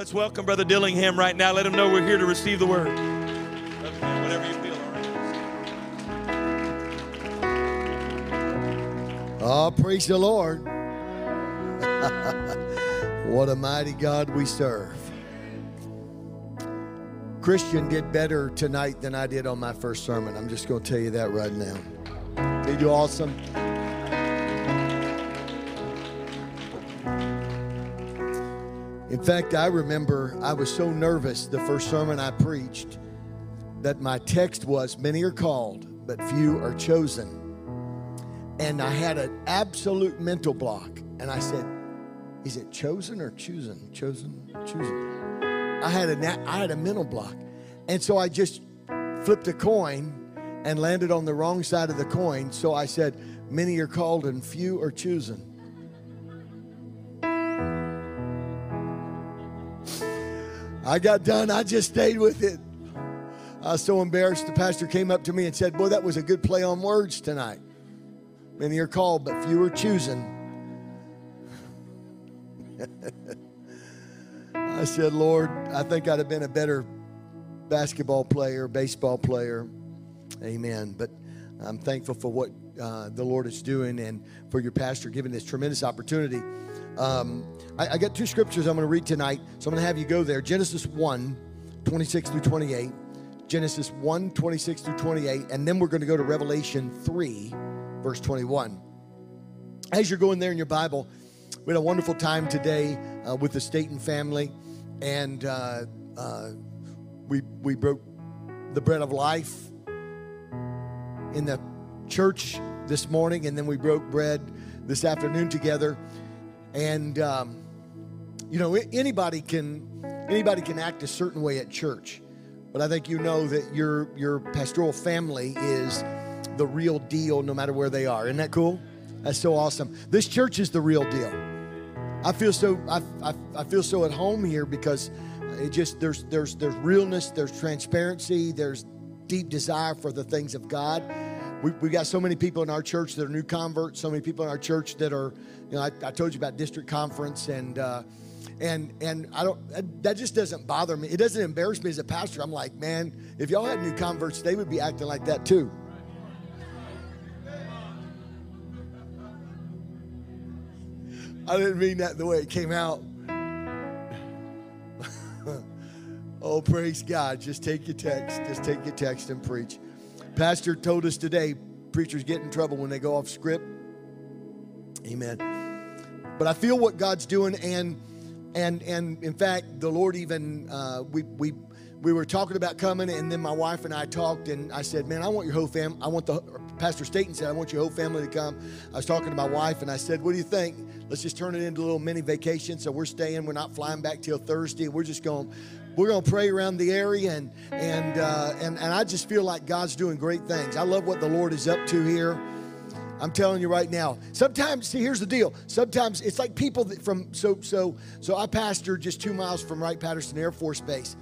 Let's welcome Brother Dillingham right now. Let him know we're here to receive the word. Whatever you feel? Oh, praise the Lord. what a mighty God we serve. Christian did better tonight than I did on my first sermon. I'm just going to tell you that right now. Did you awesome? In fact, I remember I was so nervous the first sermon I preached that my text was Many are called, but few are chosen. And I had an absolute mental block. And I said, Is it chosen or chosen? Chosen, chosen. I had a, I had a mental block. And so I just flipped a coin and landed on the wrong side of the coin. So I said, Many are called and few are chosen. I got done. I just stayed with it. I was so embarrassed. The pastor came up to me and said, Boy, that was a good play on words tonight. Many are called, but few are chosen. I said, Lord, I think I'd have been a better basketball player, baseball player. Amen. But I'm thankful for what uh, the Lord is doing and for your pastor giving this tremendous opportunity. Um, I, I got two scriptures I'm going to read tonight, so I'm going to have you go there. Genesis 1, 26 through 28. Genesis 1, 26 through 28. And then we're going to go to Revelation 3, verse 21. As you're going there in your Bible, we had a wonderful time today uh, with the Staten family, and uh, uh, we, we broke the bread of life in the church this morning, and then we broke bread this afternoon together. And um, you know, anybody can anybody can act a certain way at church, but I think you know that your your pastoral family is the real deal, no matter where they are. Isn't that cool? That's so awesome. This church is the real deal. I feel so I, I, I feel so at home here because it just there's there's there's realness, there's transparency, there's deep desire for the things of God. We, we got so many people in our church that are new converts, so many people in our church that are, you know, I, I told you about district conference and, uh, and, and I don't, that just doesn't bother me. It doesn't embarrass me as a pastor. I'm like, man, if y'all had new converts, they would be acting like that too. I didn't mean that the way it came out. oh, praise God. Just take your text. Just take your text and preach. Pastor told us today preachers get in trouble when they go off script. Amen. But I feel what God's doing, and and and in fact, the Lord even uh, we we we were talking about coming, and then my wife and I talked, and I said, "Man, I want your whole family. I want the Pastor Staten said, I want your whole family to come." I was talking to my wife, and I said, "What do you think? Let's just turn it into a little mini vacation. So we're staying. We're not flying back till Thursday. We're just going." We're going to pray around the area and and uh, and and I just feel like God's doing great things. I love what the Lord is up to here. I'm telling you right now. Sometimes, see, here's the deal. Sometimes it's like people that from so so so. I pastor just two miles from Wright Patterson Air Force Base,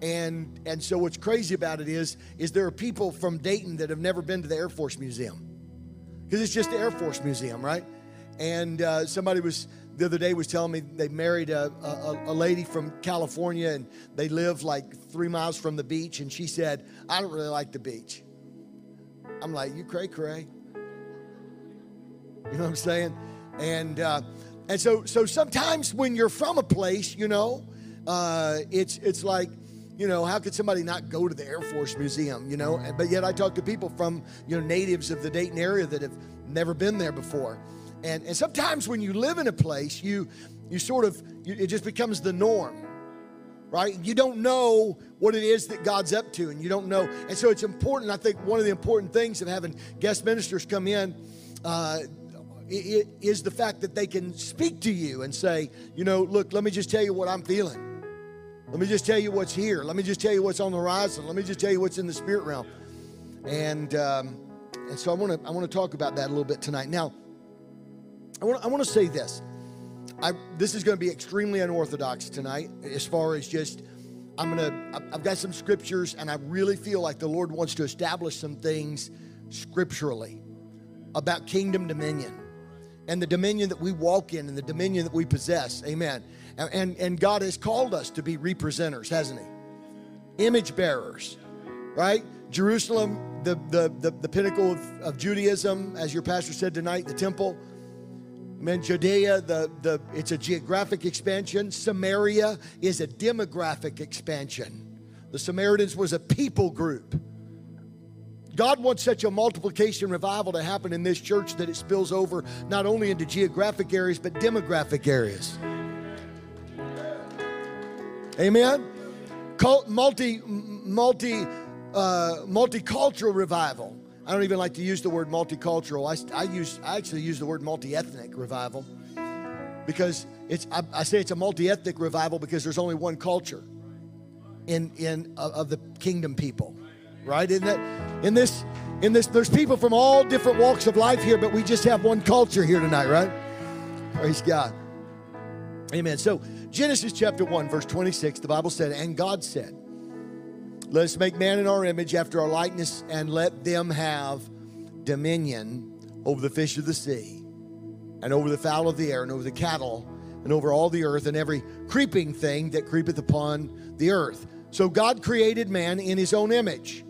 and and so what's crazy about it is is there are people from Dayton that have never been to the Air Force Museum because it's just the Air Force Museum, right? And uh, somebody was the other day was telling me they married a, a, a, lady from California and they live like three miles from the beach. And she said, I don't really like the beach. I'm like, you cray cray. You know what I'm saying? And uh, and so so sometimes when you're from a place, you know, uh, it's it's like, you know, how could somebody not go to the Air Force Museum? You know, but yet I talk to people from you know natives of the Dayton area that have never been there before. And, and sometimes when you live in a place, you, you sort of, you, it just becomes the norm, right? You don't know what it is that God's up to, and you don't know. And so it's important, I think one of the important things of having guest ministers come in uh, is the fact that they can speak to you and say, you know, look, let me just tell you what I'm feeling. Let me just tell you what's here. Let me just tell you what's on the horizon. Let me just tell you what's in the spirit realm. And um, and so I want to I want to talk about that a little bit tonight. Now, I want I want to say this. I this is going to be extremely unorthodox tonight as far as just I'm gonna I've got some scriptures and I really feel like the Lord wants to establish some things scripturally about kingdom dominion and the dominion that we walk in and the dominion that we possess. Amen. And, and, and God has called us to be representers, hasn't He? Image bearers, right? Jerusalem, the, the, the, the pinnacle of, of Judaism, as your pastor said tonight, the temple. Amen. Judea, the, the, it's a geographic expansion. Samaria is a demographic expansion. The Samaritans was a people group. God wants such a multiplication revival to happen in this church that it spills over not only into geographic areas but demographic areas. Amen. Cult, multi, multi, uh, multicultural revival. I don't even like to use the word multicultural. I, I use, I actually use the word multi-ethnic revival because it's. I, I say it's a multi-ethnic revival because there's only one culture in in of, of the kingdom people, right? In that, in this, in this, there's people from all different walks of life here, but we just have one culture here tonight, right? Praise God. Amen. So Genesis chapter 1, verse 26, the Bible said, And God said, Let us make man in our image after our likeness, and let them have dominion over the fish of the sea, and over the fowl of the air, and over the cattle, and over all the earth, and every creeping thing that creepeth upon the earth. So God created man in his own image.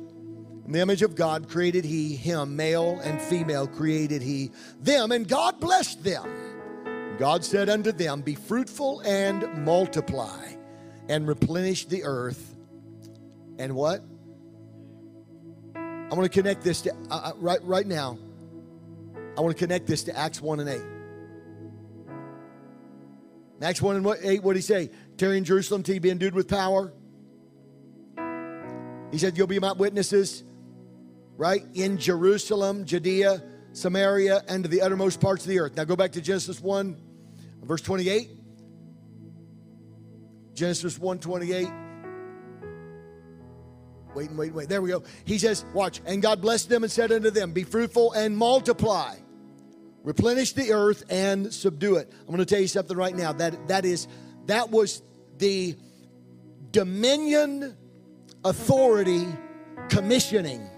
In the image of God created he him, male and female created he them, and God blessed them. God said unto them, Be fruitful and multiply, and replenish the earth. And what? I want to connect this to uh, uh, right right now. I want to connect this to Acts one and eight. Acts one and eight. What did he say? Tarry in Jerusalem till be endued with power. He said, You'll be my witnesses, right? In Jerusalem, Judea, Samaria, and to the uttermost parts of the earth. Now go back to Genesis 1, verse 28. Genesis 1 28. Wait and wait, wait. There we go. He says, Watch. And God blessed them and said unto them, Be fruitful and multiply, replenish the earth and subdue it. I'm going to tell you something right now. That that is that was the dominion, authority, commissioning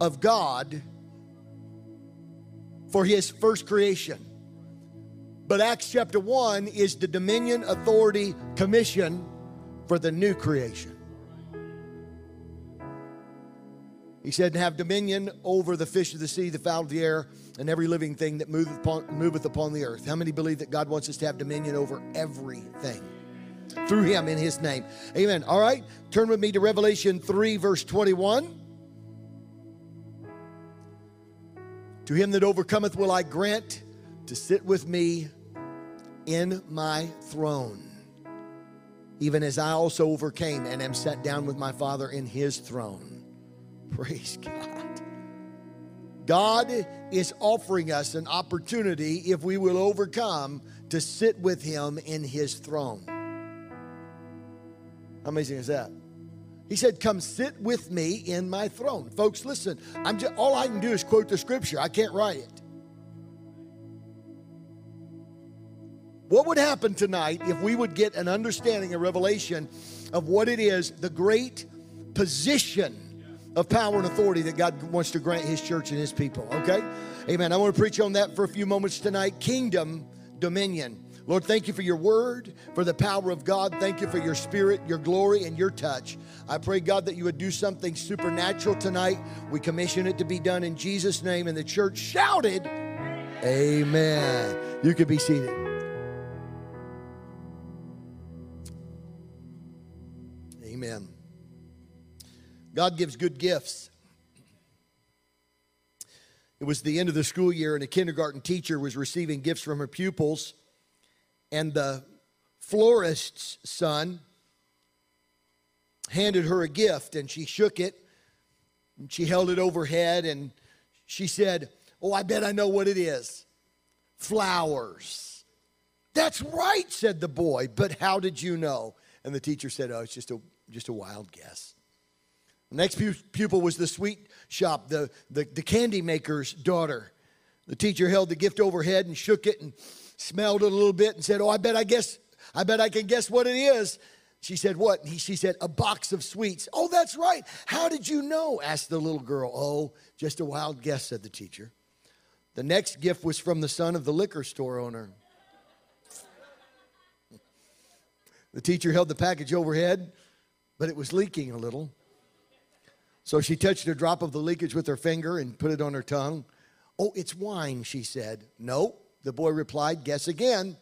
of God for his first creation. But Acts chapter 1 is the dominion, authority, commission for the new creation. He said, Have dominion over the fish of the sea, the fowl of the air, and every living thing that moveth upon, moveth upon the earth. How many believe that God wants us to have dominion over everything? Through him in his name. Amen. All right, turn with me to Revelation 3, verse 21. To him that overcometh will I grant to sit with me in my throne, even as I also overcame and am set down with my Father in his throne. Praise God. God is offering us an opportunity, if we will overcome, to sit with him in his throne. How amazing is that? He said, Come sit with me in my throne. Folks, listen, I'm just, all I can do is quote the scripture, I can't write it. What would happen tonight if we would get an understanding, a revelation of what it is, the great position of power and authority that God wants to grant His church and His people? Okay? Amen. I want to preach on that for a few moments tonight. Kingdom dominion. Lord, thank you for your word, for the power of God. Thank you for your spirit, your glory, and your touch. I pray, God, that you would do something supernatural tonight. We commission it to be done in Jesus' name. And the church shouted, Amen. You could be seated. Amen. God gives good gifts. It was the end of the school year, and a kindergarten teacher was receiving gifts from her pupils. And the florist's son handed her a gift, and she shook it, and she held it overhead, and she said, Oh, I bet I know what it is flowers. That's right, said the boy, but how did you know? And the teacher said, Oh, it's just a, just a wild guess. The next pupil was the sweet shop, the, the, the candy maker's daughter. The teacher held the gift overhead and shook it and smelled it a little bit and said, Oh, I bet I guess, I bet I can guess what it is. She said, What? He, she said, A box of sweets. Oh, that's right. How did you know? asked the little girl. Oh, just a wild guess, said the teacher. The next gift was from the son of the liquor store owner. The teacher held the package overhead, but it was leaking a little. So she touched a drop of the leakage with her finger and put it on her tongue. Oh, it's wine, she said. No, the boy replied, guess again.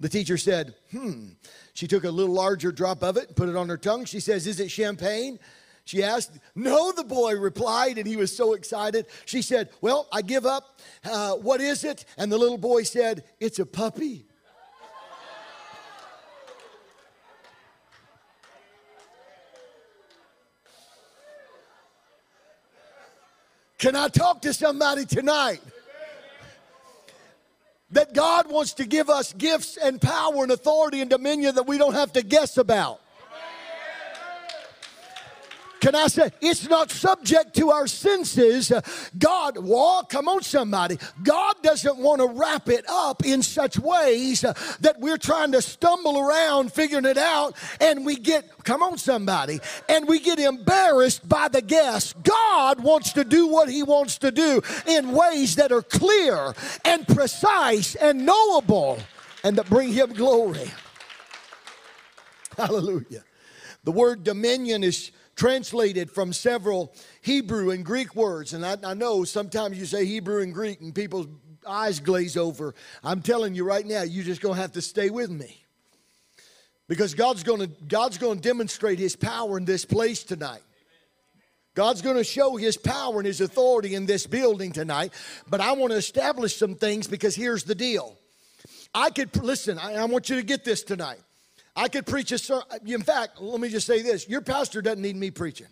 The teacher said, hmm. She took a little larger drop of it and put it on her tongue. She says, is it champagne? She asked. No, the boy replied, and he was so excited. She said, Well, I give up. Uh, what is it? And the little boy said, It's a puppy. Can I talk to somebody tonight? That God wants to give us gifts and power and authority and dominion that we don't have to guess about. Can I say it's not subject to our senses? God, well, come on, somebody. God doesn't want to wrap it up in such ways that we're trying to stumble around figuring it out and we get, come on, somebody, and we get embarrassed by the guess. God wants to do what He wants to do in ways that are clear and precise and knowable and that bring Him glory. Hallelujah. The word dominion is translated from several Hebrew and Greek words. And I, I, know sometimes you say Hebrew and Greek and people's eyes glaze over. I'm telling you right now, you're just going to have to stay with me. Because God's going to God's going to demonstrate his power in this place tonight. God's going to show his power and his authority in this building tonight. But I want to establish some things because here's the deal. I could listen, I, I want you to get this tonight. I could preach a sermon. In fact, let me just say this your pastor doesn't need me preaching,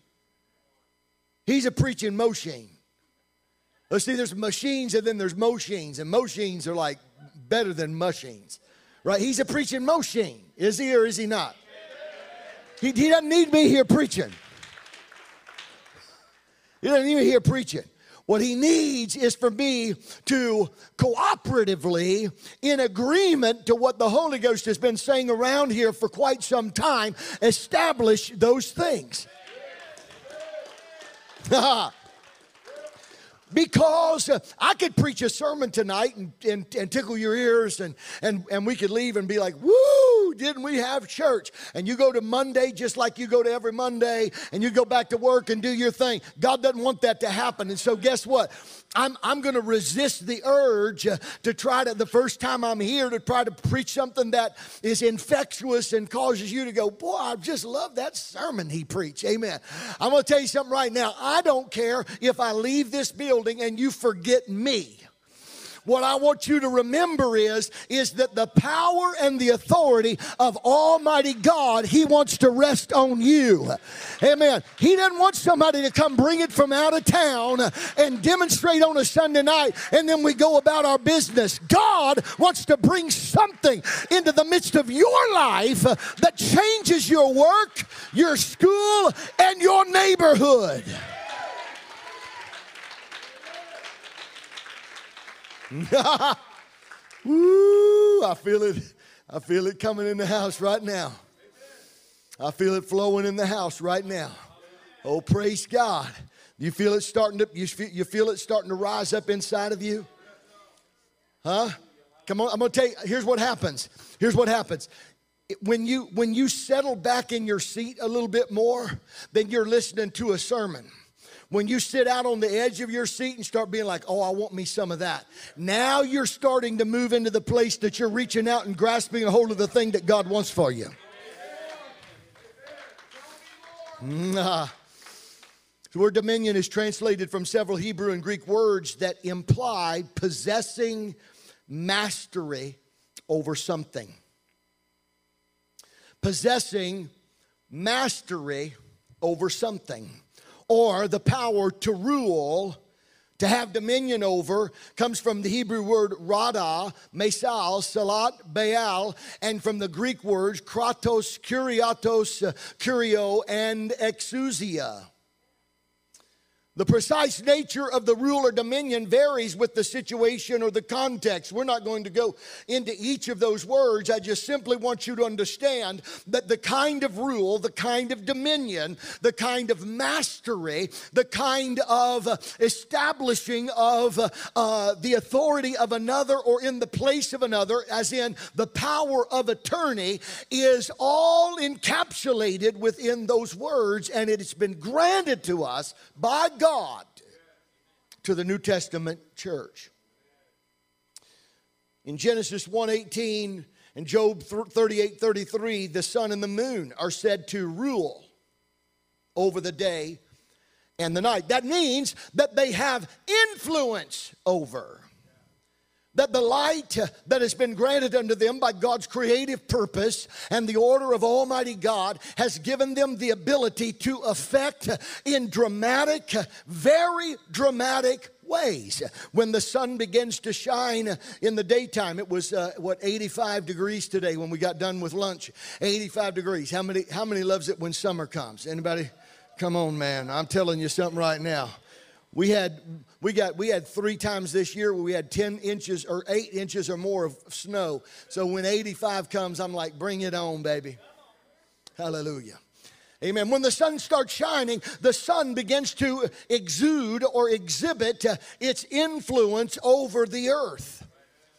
he's a preaching machine. Let's see, there's machines and then there's machines, and machines are like better than machines, right? He's a preaching machine. Is he or is he not? He, he doesn't need me here preaching. He doesn't me here preaching. What he needs is for me to cooperatively, in agreement to what the Holy Ghost has been saying around here for quite some time, establish those things. because I could preach a sermon tonight and, and, and, tickle your ears, and, and, and we could leave and be like, woo, didn't we have church? And you go to Monday just like you go to every Monday, and you go back to work and do your thing. God doesn't want that to happen. And so, guess what? I'm, I'm going to resist the urge to try to, the first time I'm here, to try to preach something that is infectious and causes you to go, Boy, I just love that sermon he preached. Amen. I'm going to tell you something right now. I don't care if I leave this building and you forget me. What I want you to remember is, is that the power and the authority of Almighty God, He wants to rest on you. Amen. He doesn't want somebody to come bring it from out of town and demonstrate on a Sunday night and then we go about our business. God wants to bring something into the midst of your life that changes your work, your school, and your neighborhood. Woo, I feel it. I feel it coming in the house right now. I feel it flowing in the house right now. Oh, praise God. You feel it starting to you feel, you feel it starting to rise up inside of you? Huh? Come on, I'm going to tell you here's what happens. Here's what happens. When you when you settle back in your seat a little bit more, then you're listening to a sermon when you sit out on the edge of your seat and start being like, oh, I want me some of that. Now you're starting to move into the place that you're reaching out and grasping a hold of the thing that God wants for you. Nah. The word dominion is translated from several Hebrew and Greek words that imply possessing mastery over something. Possessing mastery over something or the power to rule, To have dominion over comes from the Hebrew word rada, mesal, salat, baal, and from the Greek words kratos, kuriatos, curio, and exousia. The precise nature of the rule or dominion varies with the situation or the context. We're not going to go into each of those words. I just simply want you to understand that the kind of rule, the kind of dominion, the kind of mastery, the kind of establishing of uh, the authority of another or in the place of another, as in the power of attorney, is all encapsulated within those words, and it has been granted to us by God God to the New Testament church. In Genesis 1:18 and Job 38:33, the sun and the moon are said to rule over the day and the night. That means that they have influence over that the light that has been granted unto them by God's creative purpose and the order of Almighty God has given them the ability to affect in dramatic, very dramatic ways. When the sun begins to shine in the daytime, it was uh, what 85 degrees today when we got done with lunch. 85 degrees. How many how many loves it when summer comes? Anybody? Come on, man. I'm telling you something right now. We had we got we had three times this year where we had 10 inches or 8 inches or more of snow. So when 85 comes, I'm like, bring it on, baby. Hallelujah. Amen. When the sun starts shining, the sun begins to exude or exhibit uh, its influence over the earth.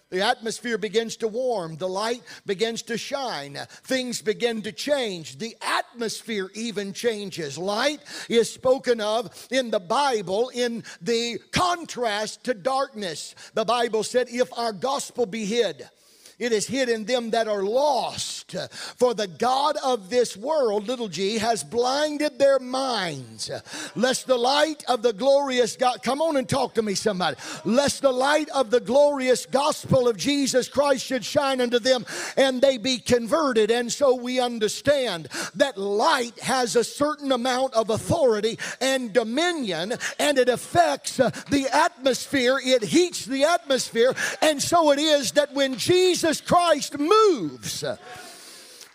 The atmosphere begins to warm, the light begins to shine, things begin to change. The atmosphere even changes. Light is spoken of in the Bible in the contrast to darkness. The Bible said, If our gospel be hid, it is hid in them that are lost. For the God of this world, little g, has blinded their minds, lest the light of the glorious God, come on and talk to me, somebody, lest the light of the glorious gospel of Jesus Christ should shine unto them and they be converted. And so we understand that light has a certain amount of authority and dominion, and it affects uh, the atmosphere, it heats the atmosphere. And so it is that when Jesus Jesus Christ moves,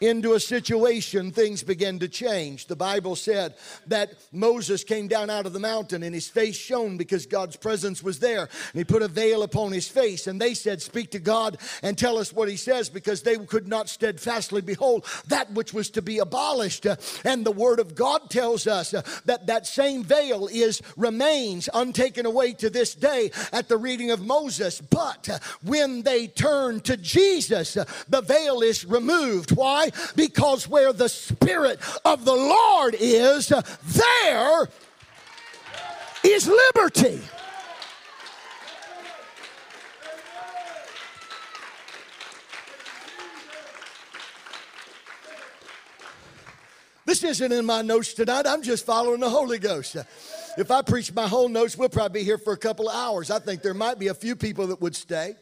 into a situation, things begin to change. The Bible said that Moses came down out of the mountain and his face shone because God's presence was there. And he put a veil upon his face. And they said, Speak to God and tell us what he says because they could not steadfastly behold that which was to be abolished. And the word of God tells us that that same veil is remains untaken away to this day at the reading of Moses. But when they turn to Jesus, the veil is removed. Why? Because where the Spirit of the Lord is, there is liberty. This isn't in my notes tonight. I'm just following the Holy Ghost. If I preach my whole notes, we'll probably be here for a couple of hours. I think there might be a few people that would stay.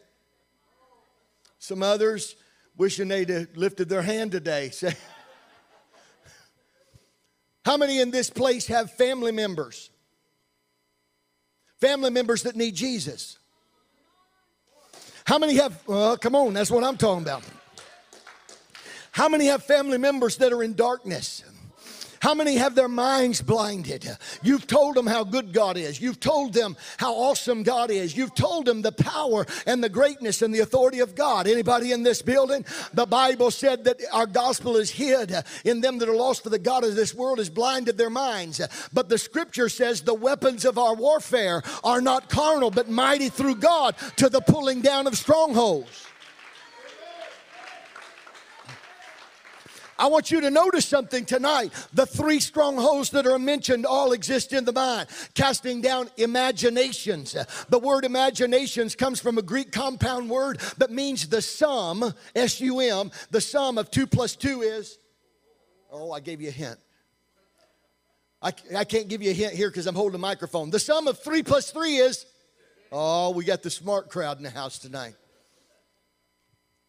Some others wishing they'd lifted their hand today. How many in this place have family members? Family members that need Jesus. How many have, well, come on, that's what I'm talking about. How many have family members that are in darkness? How many have their minds blinded? You've told them how good God is. You've told them how awesome God is. You've told them the power and the greatness and the authority of God. Anybody in this building? The Bible said that our gospel is hid in them that are lost, for the God of this world has blinded their minds. But the scripture says the weapons of our warfare are not carnal, but mighty through God to the pulling down of strongholds. I want you to notice something tonight. The three strongholds that are mentioned all exist in the mind, casting down imaginations. The word imaginations comes from a Greek compound word that means the sum, S U M, the sum of two plus two is. Oh, I gave you a hint. I, I can't give you a hint here because I'm holding a microphone. The sum of three plus three is. Oh, we got the smart crowd in the house tonight.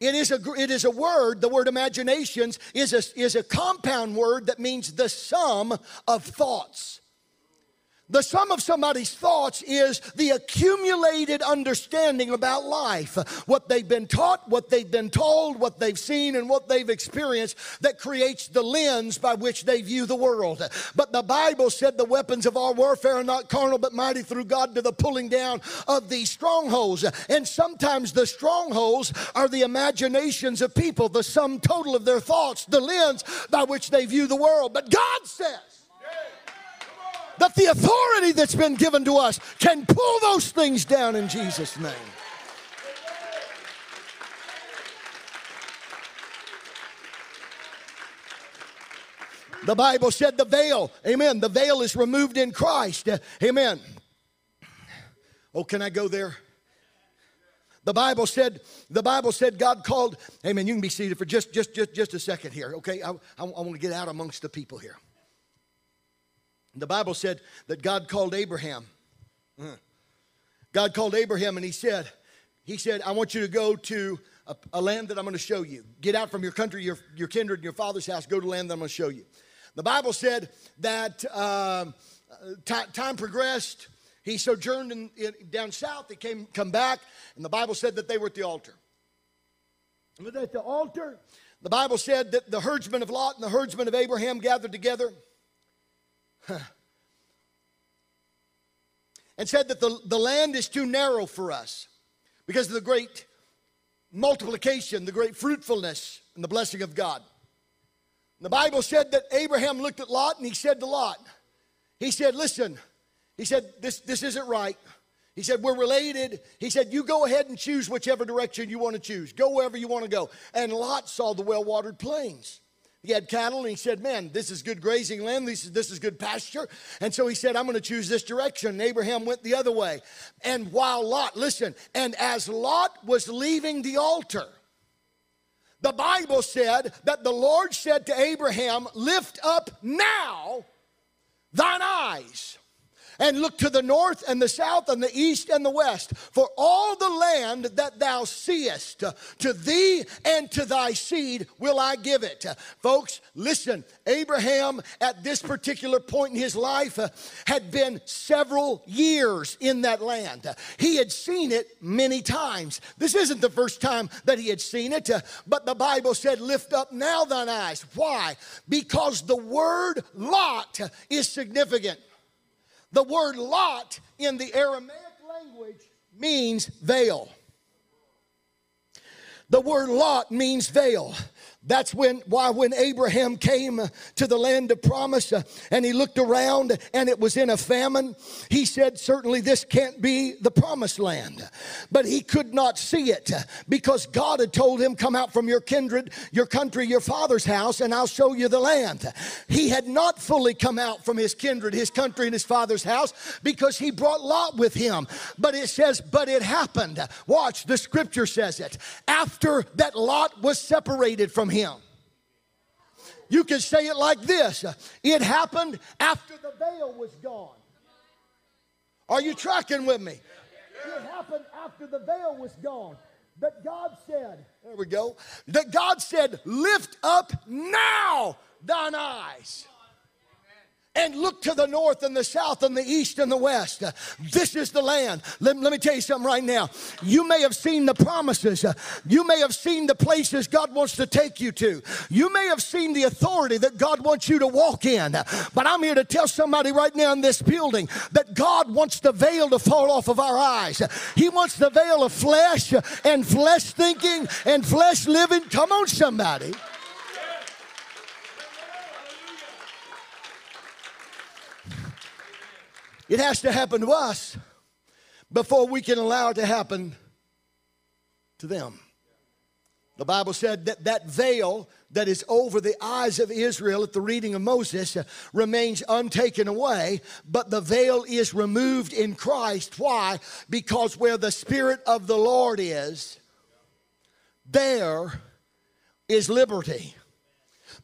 It is, a, it is a word, the word imaginations is a, is a compound word that means the sum of thoughts. The sum of somebody's thoughts is the accumulated understanding about life. What they've been taught, what they've been told, what they've seen, and what they've experienced that creates the lens by which they view the world. But the Bible said the weapons of our warfare are not carnal but mighty through God to the pulling down of these strongholds. And sometimes the strongholds are the imaginations of people, the sum total of their thoughts, the lens by which they view the world. But God says, that the authority that's been given to us can pull those things down in Jesus' name. The Bible said the veil, amen. The veil is removed in Christ, eh, amen. Oh, can I go there? The Bible said, the Bible said God called, amen. You can be seated for just just just, just a second here, okay? I, I, I want to get out amongst the people here. The Bible said that God called Abraham. Uh-huh. God called Abraham and he said, he said, I want you to go to a, a land that I'm going to show you. Get out from your country, your, your kindred, and your father's house. Go to land that I'm going to show you. The Bible said that um, t- time progressed. He sojourned in, in, down south. He came come back, and the Bible said that they were at the altar. And at the altar, the Bible said that the herdsmen of Lot and the herdsmen of Abraham gathered together. And said that the, the land is too narrow for us because of the great multiplication, the great fruitfulness, and the blessing of God. The Bible said that Abraham looked at Lot and he said to Lot, he said, Listen, he said, This, this isn't right. He said, We're related. He said, You go ahead and choose whichever direction you want to choose. Go wherever you want to go. And Lot saw the well watered plains. He had cattle and he said, Man, this is good grazing land. This is, this is good pasture. And so he said, I'm going to choose this direction. And Abraham went the other way. And while Lot, listen, and as Lot was leaving the altar, the Bible said that the Lord said to Abraham, Lift up now thine eyes and look to the north and the south and the east and the west. For all the land that thou seest, to thee and to thy seed will I give it. Folks, listen, Abraham at this particular point in his life uh, had been several years in that land. He had seen it many times. This isn't the first time that he had seen it, uh, but the Bible said, Lift up now thine eyes. Why? Because the word Lot is significant. The word Lot in the Aramaic language means veil. The word Lot means veil. That's when why when Abraham came to the land of promise uh, and he looked around and it was in a famine, he said, Certainly this can't be the promised land. But he could not see it because God had told him, Come out from your kindred, your country, your father's house, and I'll show you the land. He had not fully come out from his kindred, his country, and his father's house because he brought Lot with him. But it says, But it happened. Watch, the scripture says it. After that Lot was separated from him. You can say it like this it happened after the veil was gone. Are you tracking with me? It happened after the veil was gone. That God said, there we go, that God said, lift up now thine eyes and look to the north and the south and the east and the west. This is the land. Let, let, me tell you something right now. You may have seen the promises, you may have seen the places God wants to take you to, you may have seen the authority that God wants you to walk in. But I'm here to tell somebody right now in this building that God wants the veil to fall off of our eyes. He wants the veil of flesh and flesh thinking and flesh living. Come on, somebody. It has to happen to us before we can allow it to happen to them. The Bible said that that veil that is over the eyes of Israel at the reading of Moses uh, remains untaken away, but the veil is removed in Christ. Why? Because where the Spirit of the Lord is, there is liberty.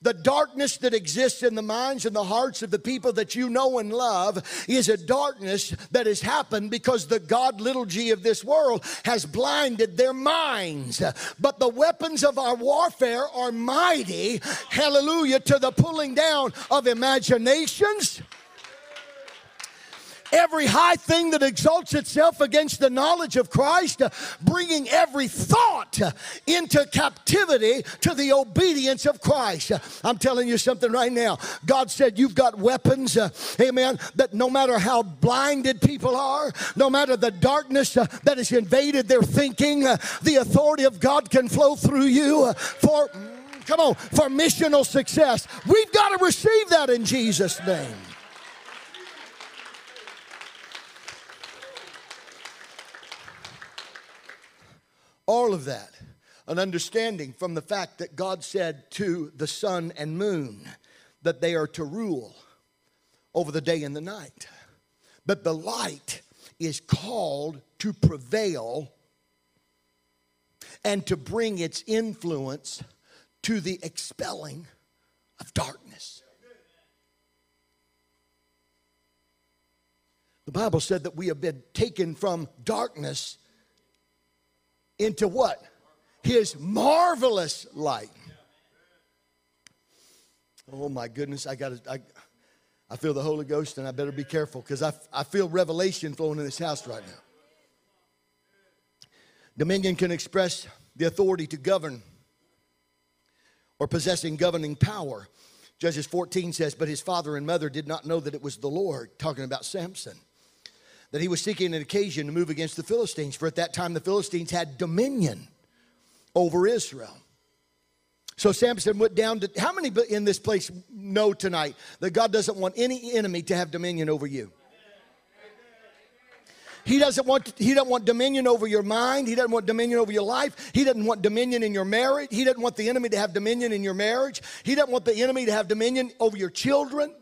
The darkness that exists in the minds and the hearts of the people that you know and love is a darkness that has happened because the God little g of this world has blinded their minds. But the weapons of our warfare are mighty, hallelujah, to the pulling down of imaginations every high thing that exalts itself against the knowledge of Christ, bringing every thought into captivity to the obedience of Christ. I'm telling you something right now. God said, You've got weapons, uh, amen, that no matter how blinded people are, no matter the darkness uh, that has invaded their thinking, uh, the authority of God can flow through you uh, for. Come on, for missional success. We've got to receive that in Jesus' name. All of that, an understanding from the fact that God said to the sun and moon that they are to rule over the day and the night. But the light is called to prevail and to bring its influence to the expelling of darkness. The Bible said that we have been taken from darkness into what? His marvelous light. Oh my goodness, I got I, I feel the Holy Ghost and I better be careful because I, I feel revelation flowing in this house right now. Dominion can express the authority to govern or possessing governing power. Judges 14 says, But his father and mother did not know that it was the Lord, talking about Samson that he was seeking an occasion to move against the Philistines, for at that time the Philistines had dominion over Israel. So Samson went down to, how many in this place know tonight that God doesn't want any enemy to have dominion over you? He doesn't want he doesn't want dominion over your mind. He doesn't want dominion over your life. He doesn't want dominion in your marriage. He doesn't want the enemy to have dominion in your marriage. He doesn't want the enemy to have dominion over your children.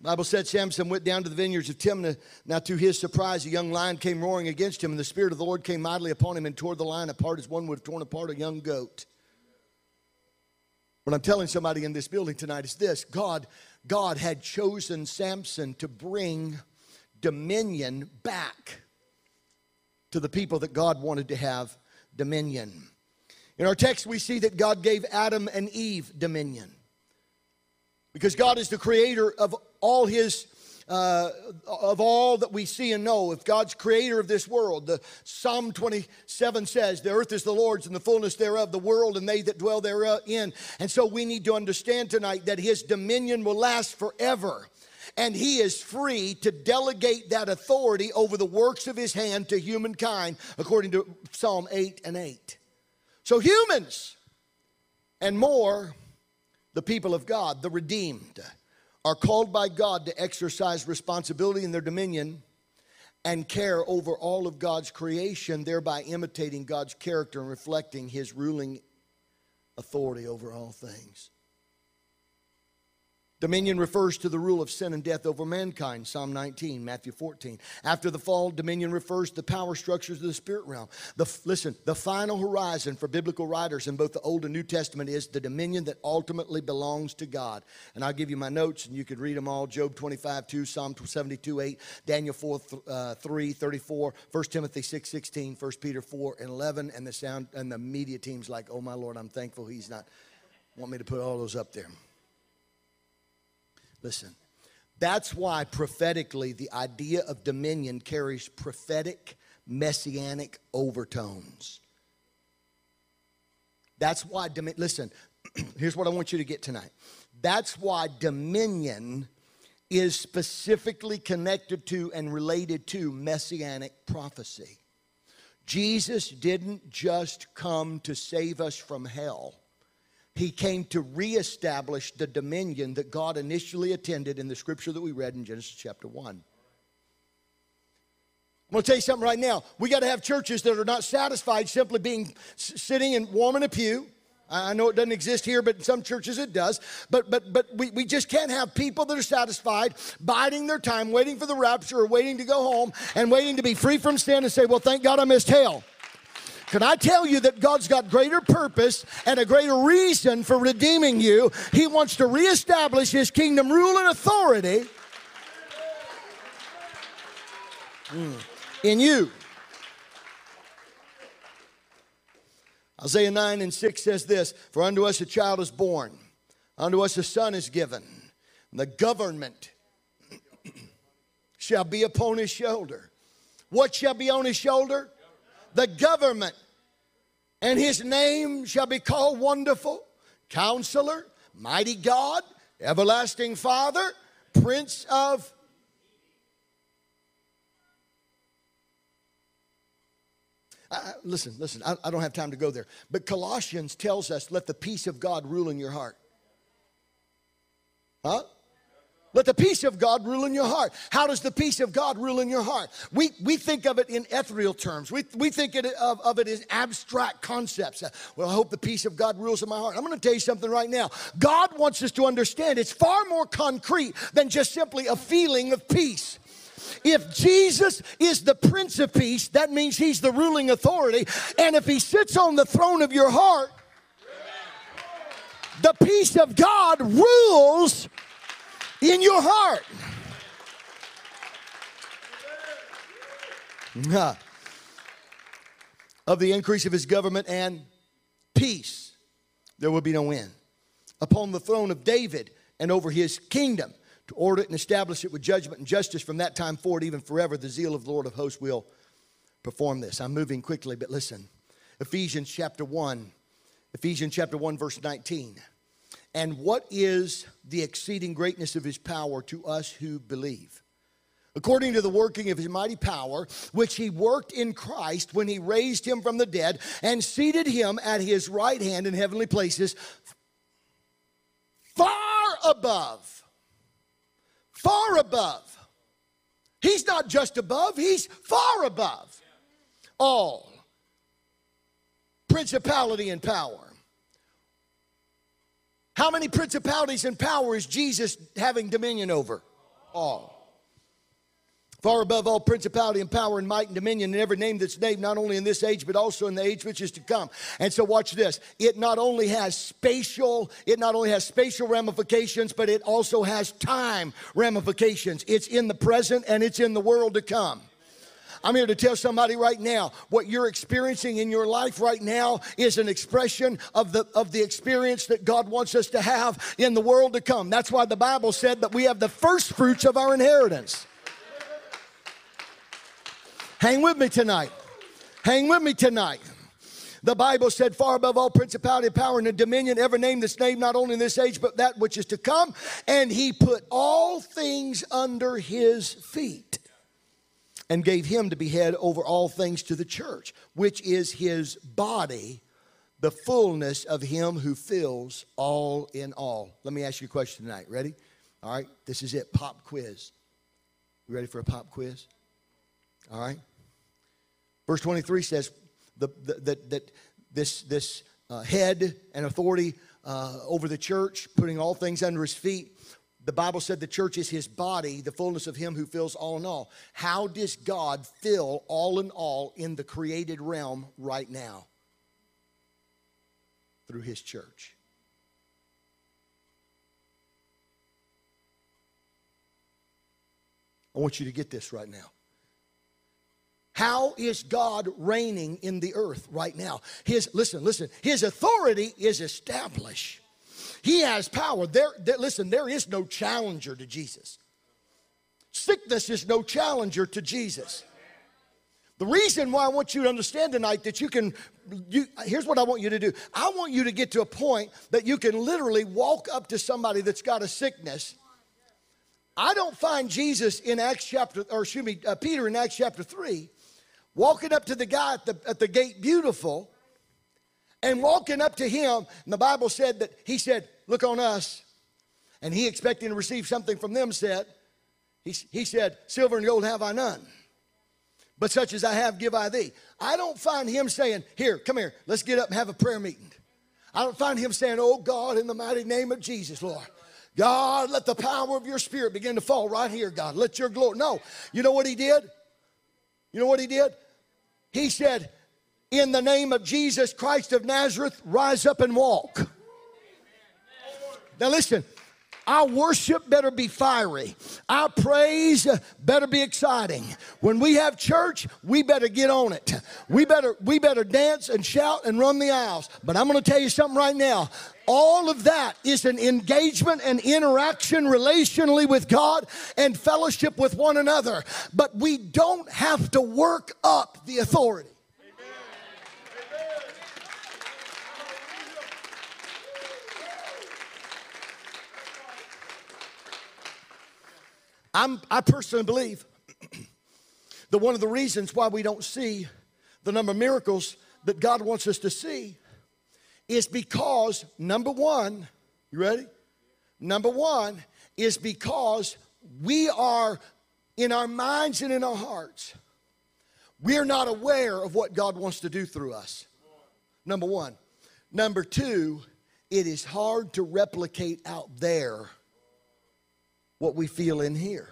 Bible said Samson went down to the vineyards of Timnah. Now, to his surprise, a young lion came roaring against him, and the Spirit of the Lord came mightily upon him and tore the lion apart as one would have torn apart a young goat. What I'm telling somebody in this building tonight is this God, God had chosen Samson to bring dominion back to the people that God wanted to have dominion. In our text, we see that God gave Adam and Eve dominion. Because God is the creator of all his uh, of all that we see and know, if God's creator of this world, the Psalm 27 says, The earth is the Lord's and the fullness thereof, the world and they that dwell therein. And so we need to understand tonight that his dominion will last forever. And he is free to delegate that authority over the works of his hand to humankind, according to Psalm 8 and 8. So humans and more, the people of God, the redeemed are called by God to exercise responsibility in their dominion and care over all of God's creation, thereby imitating God's character and reflecting his ruling authority over all things. Dominion refers to the rule of sin and death over mankind, Psalm 19, Matthew 14. After the fall, dominion refers to the power structures of the spirit realm. The, listen, the final horizon for biblical writers in both the Old and New Testament is the dominion that ultimately belongs to God. And I'll give you my notes and you can read them all Job 25, 2, Psalm 72, 8, Daniel 4, uh, 3, 34, 1 Timothy 6, 16, 1 Peter 4, and 11. And the sound and the media team's like, oh my Lord, I'm thankful he's not want me to put all those up there. Listen, that's why prophetically the idea of dominion carries prophetic messianic overtones. That's why, listen, here's what I want you to get tonight. That's why dominion is specifically connected to and related to messianic prophecy. Jesus didn't just come to save us from hell. He came to reestablish the dominion that God initially attended in the scripture that we read in Genesis chapter 1. I'm going to tell you something right now. We got to have churches that are not satisfied simply being sitting and warm in a pew. I know it doesn't exist here, but in some churches it does. But but but we, we just can't have people that are satisfied, biding their time, waiting for the rapture or waiting to go home and waiting to be free from sin and say, Well, thank God I missed hell. Can I tell you that God's got greater purpose and a greater reason for redeeming you? He wants to reestablish His kingdom rule and authority in you. Isaiah 9 and 6 says this For unto us a child is born, Unto us a son is given. The government shall be upon his shoulder. What shall be on his shoulder? The government. And his name shall be called Wonderful, Counselor, Mighty God, Everlasting Father, Prince of I, listen, listen, I, I don't have time to go there. But Colossians tells us let the peace of God rule in your heart. Huh? Let the peace of God rule in your heart. How does the peace of God rule in your heart? We, we think of it in ethereal terms. We, we think it, of, of it as abstract concepts. Well, I hope the peace of God rules in my heart. I'm going to tell you something right now. God wants us to understand it's far more concrete than just simply a feeling of peace. If Jesus is the Prince of Peace, that means He's the ruling authority. And if He sits on the throne of your heart, the peace of God rules in your heart. Of the increase of his government and peace, there will be no end. Upon the throne of David and over his kingdom, to order it and establish it with judgment and justice from that time forward, even forever. The zeal of the Lord of hosts will perform this. I'm moving quickly, but listen. Ephesians chapter 1, Ephesians chapter 1, verse 19. And what is the exceeding greatness of his power to us who believe? According to the working of his mighty power, which he worked in Christ when he raised him from the dead and seated him at his right hand in heavenly places, far above far above. He's not just above, he's far above all principality and power. How many principalities and powers Jesus having dominion over? All. Far above all principality and power and might and dominion and every name that's named not only in this age but also in the age which is to come. And so watch this. It not only has spatial it not only has spatial ramifications but it also has time ramifications. It's in the present and it's in the world to come I'm here to tell somebody right now what you're experiencing in your life right now is an expression of the of the experience that God wants us to have in the world to come. That's why the Bible said that we have the first fruits of our inheritance. Hang with me tonight. Hang with me tonight. The Bible said, far above all principality, power, and dominion, every name that's named not only in this age, but that which is to come. And he put all things under his feet and gave him to be head over all things to the church, which is his body, the fullness of him who fills all in all. Let me ask you a question tonight. Ready? All right, this is it. Pop quiz. You ready for a pop quiz? All right. Verse 23 says the, the, that, that this, this uh, head and authority uh, over the church, putting all things under his feet, the Bible said the church is his body, the fullness of him who fills all in all. How does God fill all in all in the created realm right now? Through his church. I want you to get this right now. How is God reigning in the earth right now? His listen, listen. His authority is established. He has power. There, there listen, there is no challenger to Jesus. Sickness is no challenger to Jesus. The reason why I want you to understand tonight that you can, you, here's what I want you to do. I want you to get to a point that you can literally walk up to somebody that's got a sickness. I don't find Jesus in Acts chapter, or excuse me, uh, Peter in Acts chapter 3 walking up to the guy at the, at the gate, beautiful, and walking up to him. And the Bible said that he said, Look on us. And he, expecting to receive something from them, said, He, he said, Silver and gold have I none. But such as I have, give I thee. I don't find him saying, Here, come here, let's get up and have a prayer meeting. I don't find him saying, Oh God, in the mighty name of Jesus, Lord. God, let the power of your spirit begin to fall right here, God. Let your glory. No. You know what he did? You know what he did? He said, In the name of Jesus Christ of Nazareth, rise up and walk. Now, listen, Our worship better be fiery. Our praise better be exciting. When we have church, we better get on it. We better we better dance and shout and run the aisles. But I'm going to tell you something right now. All of that is an engagement and interaction relationally with God and fellowship with one another. But we don't have to work up the authority. I'm, I personally believe that one of the reasons why we don't see the number of miracles that God wants us to see is because, number one, you ready? Number one is because we are in our minds and in our hearts, we're not aware of what God wants to do through us. Number one. Number two, it is hard to replicate out there what we feel in here.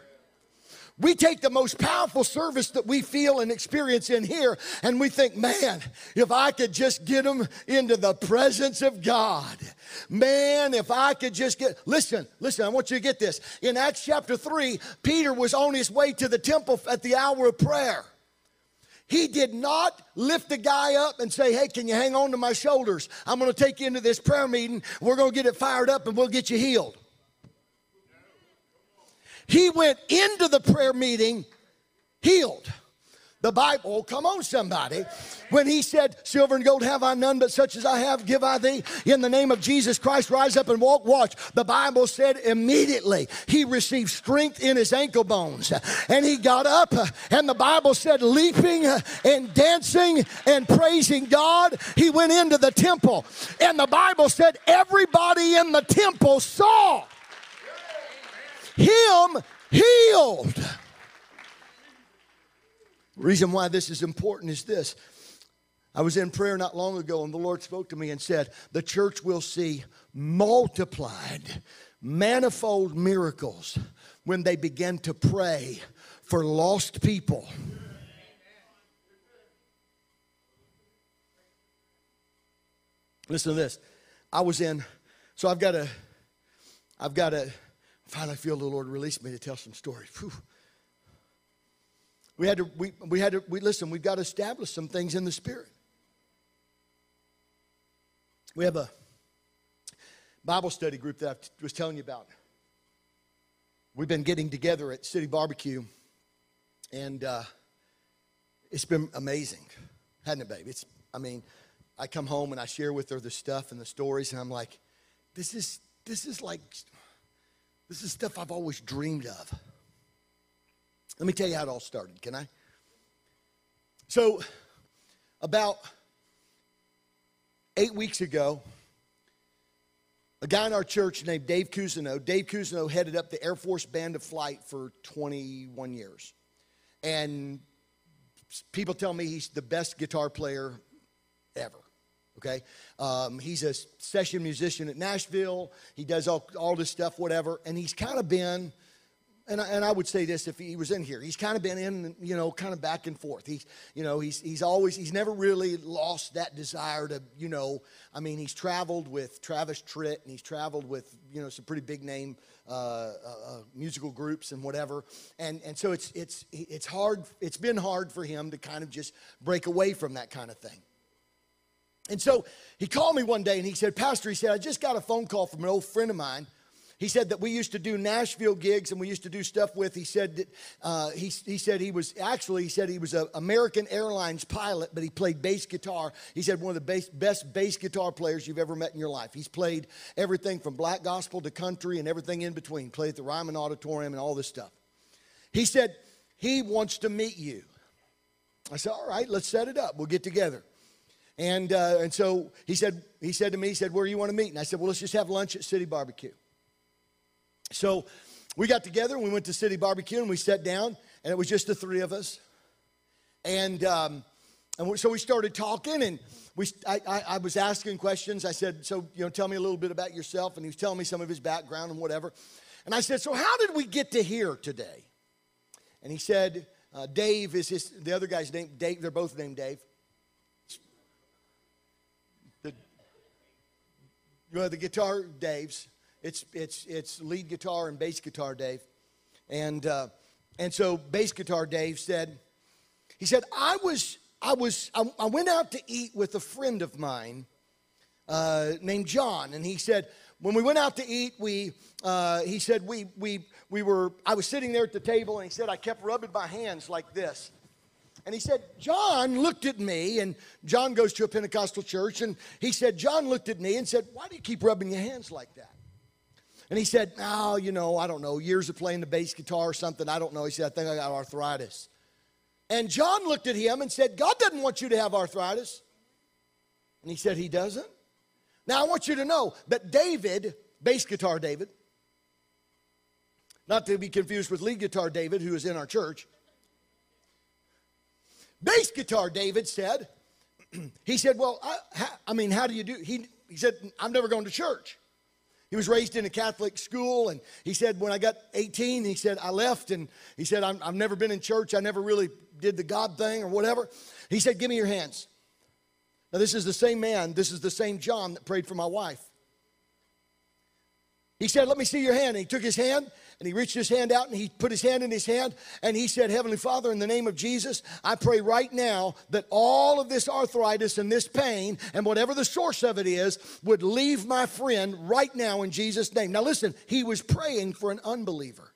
We take the most powerful service that we feel and experience in here, and we think, man, if I could just get them into the presence of God, man, if I could just get, listen, listen, I want you to get this. In Acts chapter 3, Peter was on his way to the temple at the hour of prayer. He did not lift the guy up and say, Hey, can you hang on to my shoulders? I'm going to take you into this prayer meeting. We're going to get it fired up and we'll get you healed. He went into the prayer meeting healed. The Bible, come on, somebody. When he said, Silver and gold have I none, but such as I have, give I thee. In the name of Jesus Christ, rise up and walk. Watch. The Bible said immediately he received strength in his ankle bones. And he got up, and the Bible said, leaping and dancing and praising God, he went into the temple. And the Bible said, everybody in the temple saw him healed. Reason why this is important is this. I was in prayer not long ago, and the Lord spoke to me and said, The church will see multiplied, manifold miracles when they begin to pray for lost people. Listen to this. I was in, so I've got a, I've got a, finally feel the Lord release me to tell some stories. Whew. We had to, we, we had to, we, listen, we've got to establish some things in the Spirit. We have a Bible study group that I was telling you about. We've been getting together at City Barbecue, and uh, it's been amazing, hasn't it, babe? It's, I mean, I come home and I share with her the stuff and the stories, and I'm like, this is, this is like this is stuff I've always dreamed of. Let me tell you how it all started, can I? So, about eight weeks ago, a guy in our church named Dave Cousineau, Dave Cousineau headed up the Air Force Band of Flight for 21 years. And people tell me he's the best guitar player ever okay? Um, he's a session musician at Nashville. He does all, all this stuff, whatever. And he's kind of been, and I, and I would say this if he was in here, he's kind of been in, you know, kind of back and forth. He's, you know, he's, he's always, he's never really lost that desire to, you know, I mean, he's traveled with Travis Tritt and he's traveled with, you know, some pretty big name uh, uh, uh, musical groups and whatever. And, and so it's, it's, it's hard, it's been hard for him to kind of just break away from that kind of thing. And so he called me one day and he said, Pastor, he said, I just got a phone call from an old friend of mine. He said that we used to do Nashville gigs and we used to do stuff with. He said that uh, he, he said he was actually he said he was an American Airlines pilot, but he played bass guitar. He said one of the bass, best bass guitar players you've ever met in your life. He's played everything from black gospel to country and everything in between. Played at the Ryman Auditorium and all this stuff. He said he wants to meet you. I said, all right, let's set it up. We'll get together. And, uh, and so he said, he said to me, he said, where do you want to meet? And I said, well, let's just have lunch at City Barbecue. So we got together and we went to City Barbecue and we sat down and it was just the three of us. And, um, and so we started talking and we, I, I, I, was asking questions. I said, so, you know, tell me a little bit about yourself. And he was telling me some of his background and whatever. And I said, so how did we get to here today? And he said, uh, Dave is his, the other guy's name, Dave, they're both named Dave. You know, the guitar Dave's. It's it's it's lead guitar and bass guitar, Dave, and uh, and so bass guitar Dave said, he said I was I was I, I went out to eat with a friend of mine uh, named John, and he said when we went out to eat, we uh, he said we we we were I was sitting there at the table, and he said I kept rubbing my hands like this. And he said, John looked at me, and John goes to a Pentecostal church, and he said, John looked at me and said, Why do you keep rubbing your hands like that? And he said, Oh, you know, I don't know, years of playing the bass guitar or something. I don't know. He said, I think I got arthritis. And John looked at him and said, God doesn't want you to have arthritis. And he said, He doesn't. Now, I want you to know that David, bass guitar David, not to be confused with lead guitar David, who is in our church, bass guitar David said, he said, Well, I, I, mean, how do you do? He, he said, I'm never going to church. He was raised in a Catholic school, and he said, when I got 18, he said, I left, and he said, i have never been in church. I never really did the God thing or whatever. He said, Give me your hands. Now, this is the same man, this is the same John that prayed for my wife. He said, Let me see your hand. And he took his hand and he reached his hand out and he put his hand in his hand and he said, Heavenly Father, in the name of Jesus, I pray right now that all of this arthritis and this pain and whatever the source of it is would leave my friend right now in Jesus' name. Now, listen, he was praying for an unbeliever.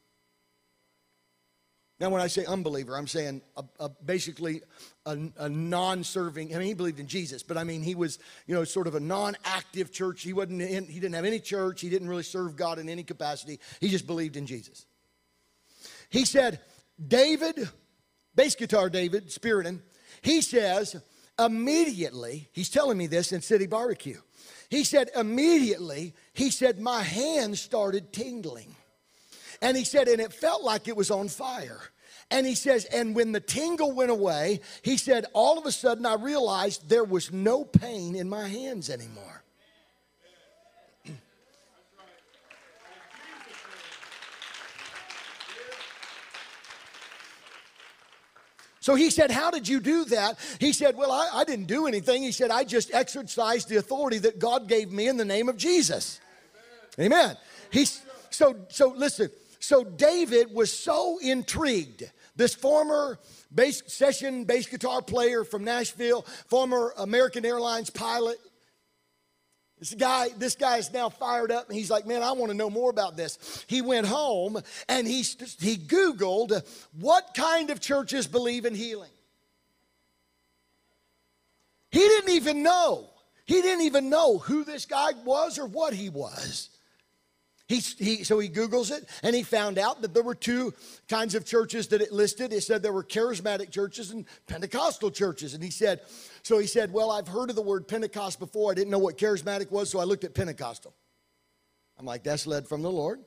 Now, when I say unbeliever, I'm saying a, a, basically a, a non-serving. I mean, he believed in Jesus, but I mean, he was, you know, sort of a non-active church. He wasn't. In, he didn't have any church. He didn't really serve God in any capacity. He just believed in Jesus. He said, David, bass guitar David, Spiriton. He says immediately. He's telling me this in City Barbecue. He said immediately. He said my hands started tingling. And he said, and it felt like it was on fire. And he says, and when the tingle went away, he said, all of a sudden I realized there was no pain in my hands anymore. So he said, How did you do that? He said, Well, I, I, didn't do anything. He said, I just exercised the authority that God gave me in the name of Jesus. Amen. Amen. He's so so listen, so David was so intrigued. This former bass session bass guitar player from Nashville, former American Airlines pilot. This guy, this guy is now fired up and he's like, man, I want to know more about this. He went home and he, he Googled what kind of churches believe in healing. He didn't even know. He didn't even know who this guy was or what he was. He, he, so he Googles it and he found out that there were two kinds of churches that it listed. It said there were charismatic churches and Pentecostal churches. And he said, so he said, Well, I've heard of the word Pentecost before. I didn't know what charismatic was, so I looked at Pentecostal. I'm like, That's led from the Lord.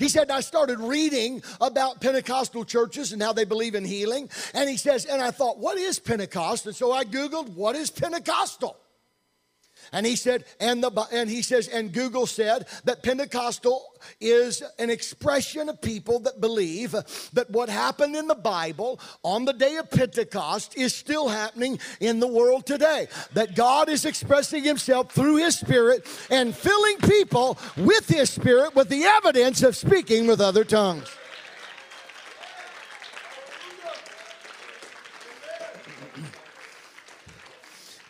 He said, I started reading about Pentecostal churches and how they believe in healing. And he says, and I thought, what is Pentecost? And so I Googled, what is Pentecostal? And he said, and the and he says, and Google said that Pentecostal is an expression of people that believe that what happened in the Bible on the day of Pentecost is still happening in the world today. That God is expressing himself through his spirit and filling people with his spirit with the evidence of speaking with other tongues.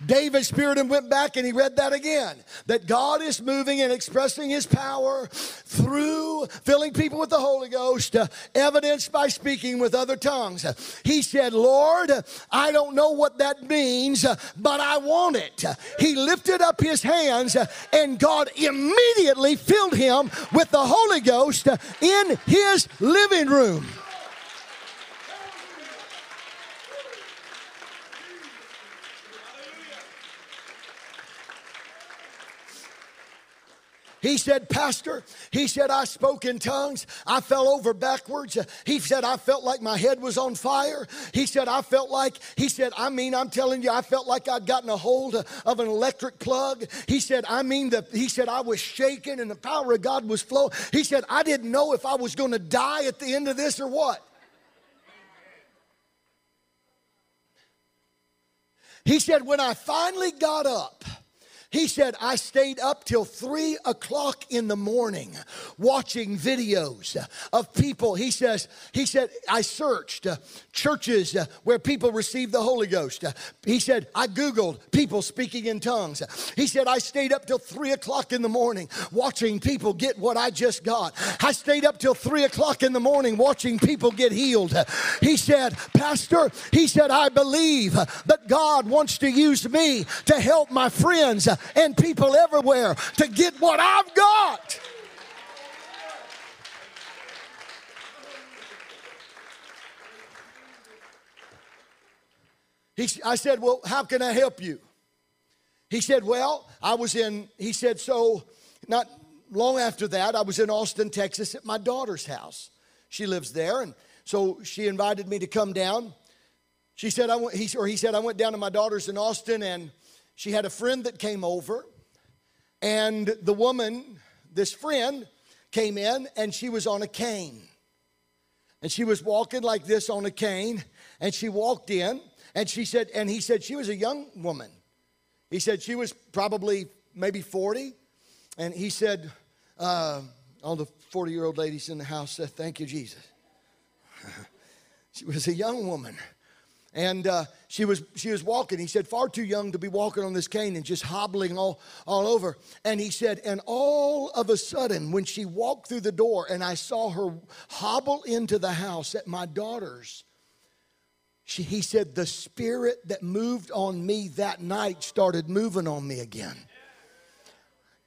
David Spiriton went back and he read that again. That God is moving and expressing his power through filling people with the Holy Ghost, uh, evidenced by speaking with other tongues. He said, Lord, I don't know what that means, but I want it. He lifted up his hands and God immediately filled him with the Holy Ghost in his living room. He said, Pastor, he said, I spoke in tongues. I fell over backwards. He said, I felt like my head was on fire. He said, I felt like, he said, I mean, I'm telling you, I felt like I'd gotten a hold of an electric plug. He said, I mean, the, he said, I was shaking and the power of God was flowing. He said, I didn't know if I was going to die at the end of this or what. He said, when I finally got up, He said, I stayed up till three o'clock in the morning watching videos of people. He says, he said, I searched uh, churches uh, where people received the Holy Ghost. He said, I Googled people speaking in tongues. He said, I stayed up till three o'clock in the morning watching people get what I just got. I stayed up till three o'clock in the morning watching people get healed. He said, Pastor, he said, I believe that God wants to use me to help my friends and people everywhere to get what I've got. He, I said, Well, how can I help you? He said, Well, I was in, he said, so not long after that, I was in Austin, Texas at my daughter's house. She lives there, and so she invited me to come down. She said, I went, he, or he said, I went down to my daughter's in Austin, and she had a friend that came over, and the woman, this friend, came in, and she was on a cane. And she was walking like this on a cane, and she walked in, and she said, and he said she was a young woman. He said she was probably maybe 40, and he said, uh, all the 40 year old ladies in the house said, Thank you, Jesus. she was a young woman. And uh, she, was, she was walking. He said, far too young to be walking on this cane and just hobbling all, all over. And he said, and all of a sudden, when she walked through the door and I saw her hobble into the house at my daughter's, she, he said, the spirit that moved on me that night started moving on me again.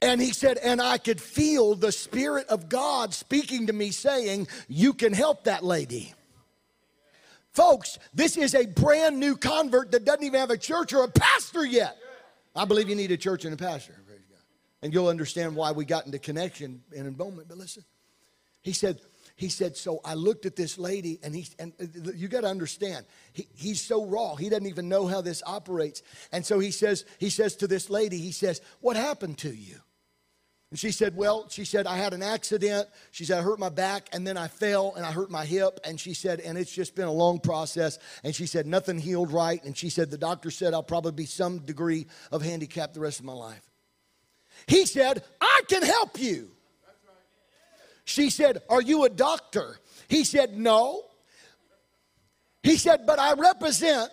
And he said, and I could feel the Spirit of God speaking to me saying, You can help that lady. Folks, this is a brand new convert that doesn't even have a church or a pastor yet. I believe you need a church and a pastor. And you'll understand why we got into connection in a moment. But listen, he said, he said, so I looked at this lady, and he and uh, you got to understand, he, he's so raw, he doesn't even know how this operates. And so he says, he says to this lady, he says, What happened to you? And she said, Well, she said, I had an accident. She said, I hurt my back and then I fell and I hurt my hip. And she said, And it's just been a long process. And she said, Nothing healed right. And she said, The doctor said I'll probably be some degree of handicap the rest of my life. He said, I can help you. She said, Are you a doctor? He said, No. He said, But I represent.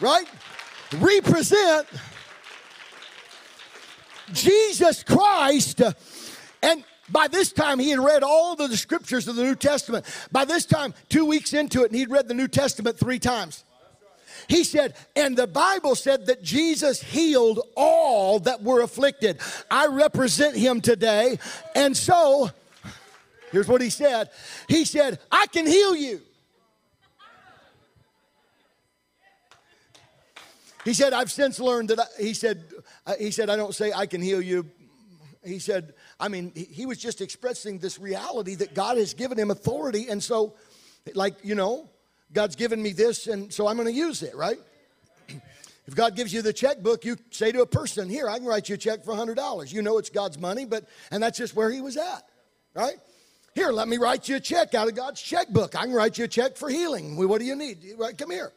Right? Represent Jesus Christ. And by this time, he had read all of the scriptures of the New Testament. By this time, two weeks into it, and he'd read the New Testament three times. He said, and the Bible said that Jesus healed all that were afflicted. I represent him today. And so, here's what he said He said, I can heal you. He said, I've since learned that, I, he said, uh, he said, I don't say I can heal you. He said, I mean, he, was just expressing this reality that God has given him authority. And so, like, you know, God's given me this, and so I'm going to use it, right? If God gives you the checkbook, you say to a person, Here, I can write you a check for $100. You know it's God's money, but, and that's just where he was at, right? Here, let me write you a check out of God's checkbook. I can write you a check for healing. What do you need? Right, come here.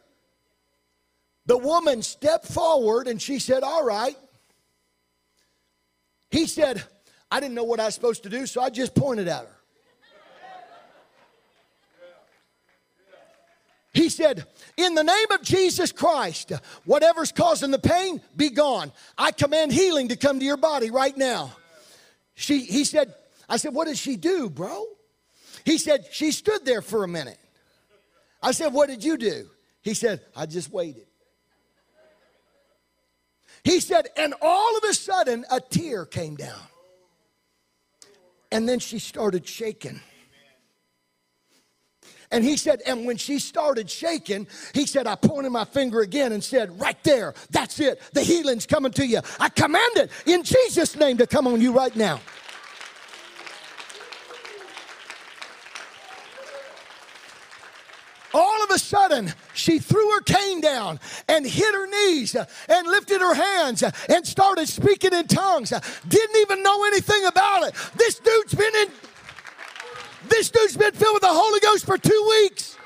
The woman stepped forward and she said, All right. He said, I didn't know what I was supposed to do, so I just pointed at her. He said, In the name of Jesus Christ, whatever's causing the pain, be gone. I command healing to come to your body right now. She, he said, I said, What did she do, bro? He said, She stood there for a minute. I said, What did you do? He said, I just waited. He said, and all of a sudden a tear came down. And then she started shaking. And he said, and when she started shaking, he said, I pointed my finger again and said, Right there, that's it. The healing's coming to you. I command it in Jesus' name to come on you right now. sudden, she threw her cane down and hit her knees and lifted her hands and started speaking in tongues. Didn't even know anything about it. This dude's been in. This dude's been filled with the Holy Ghost for two weeks.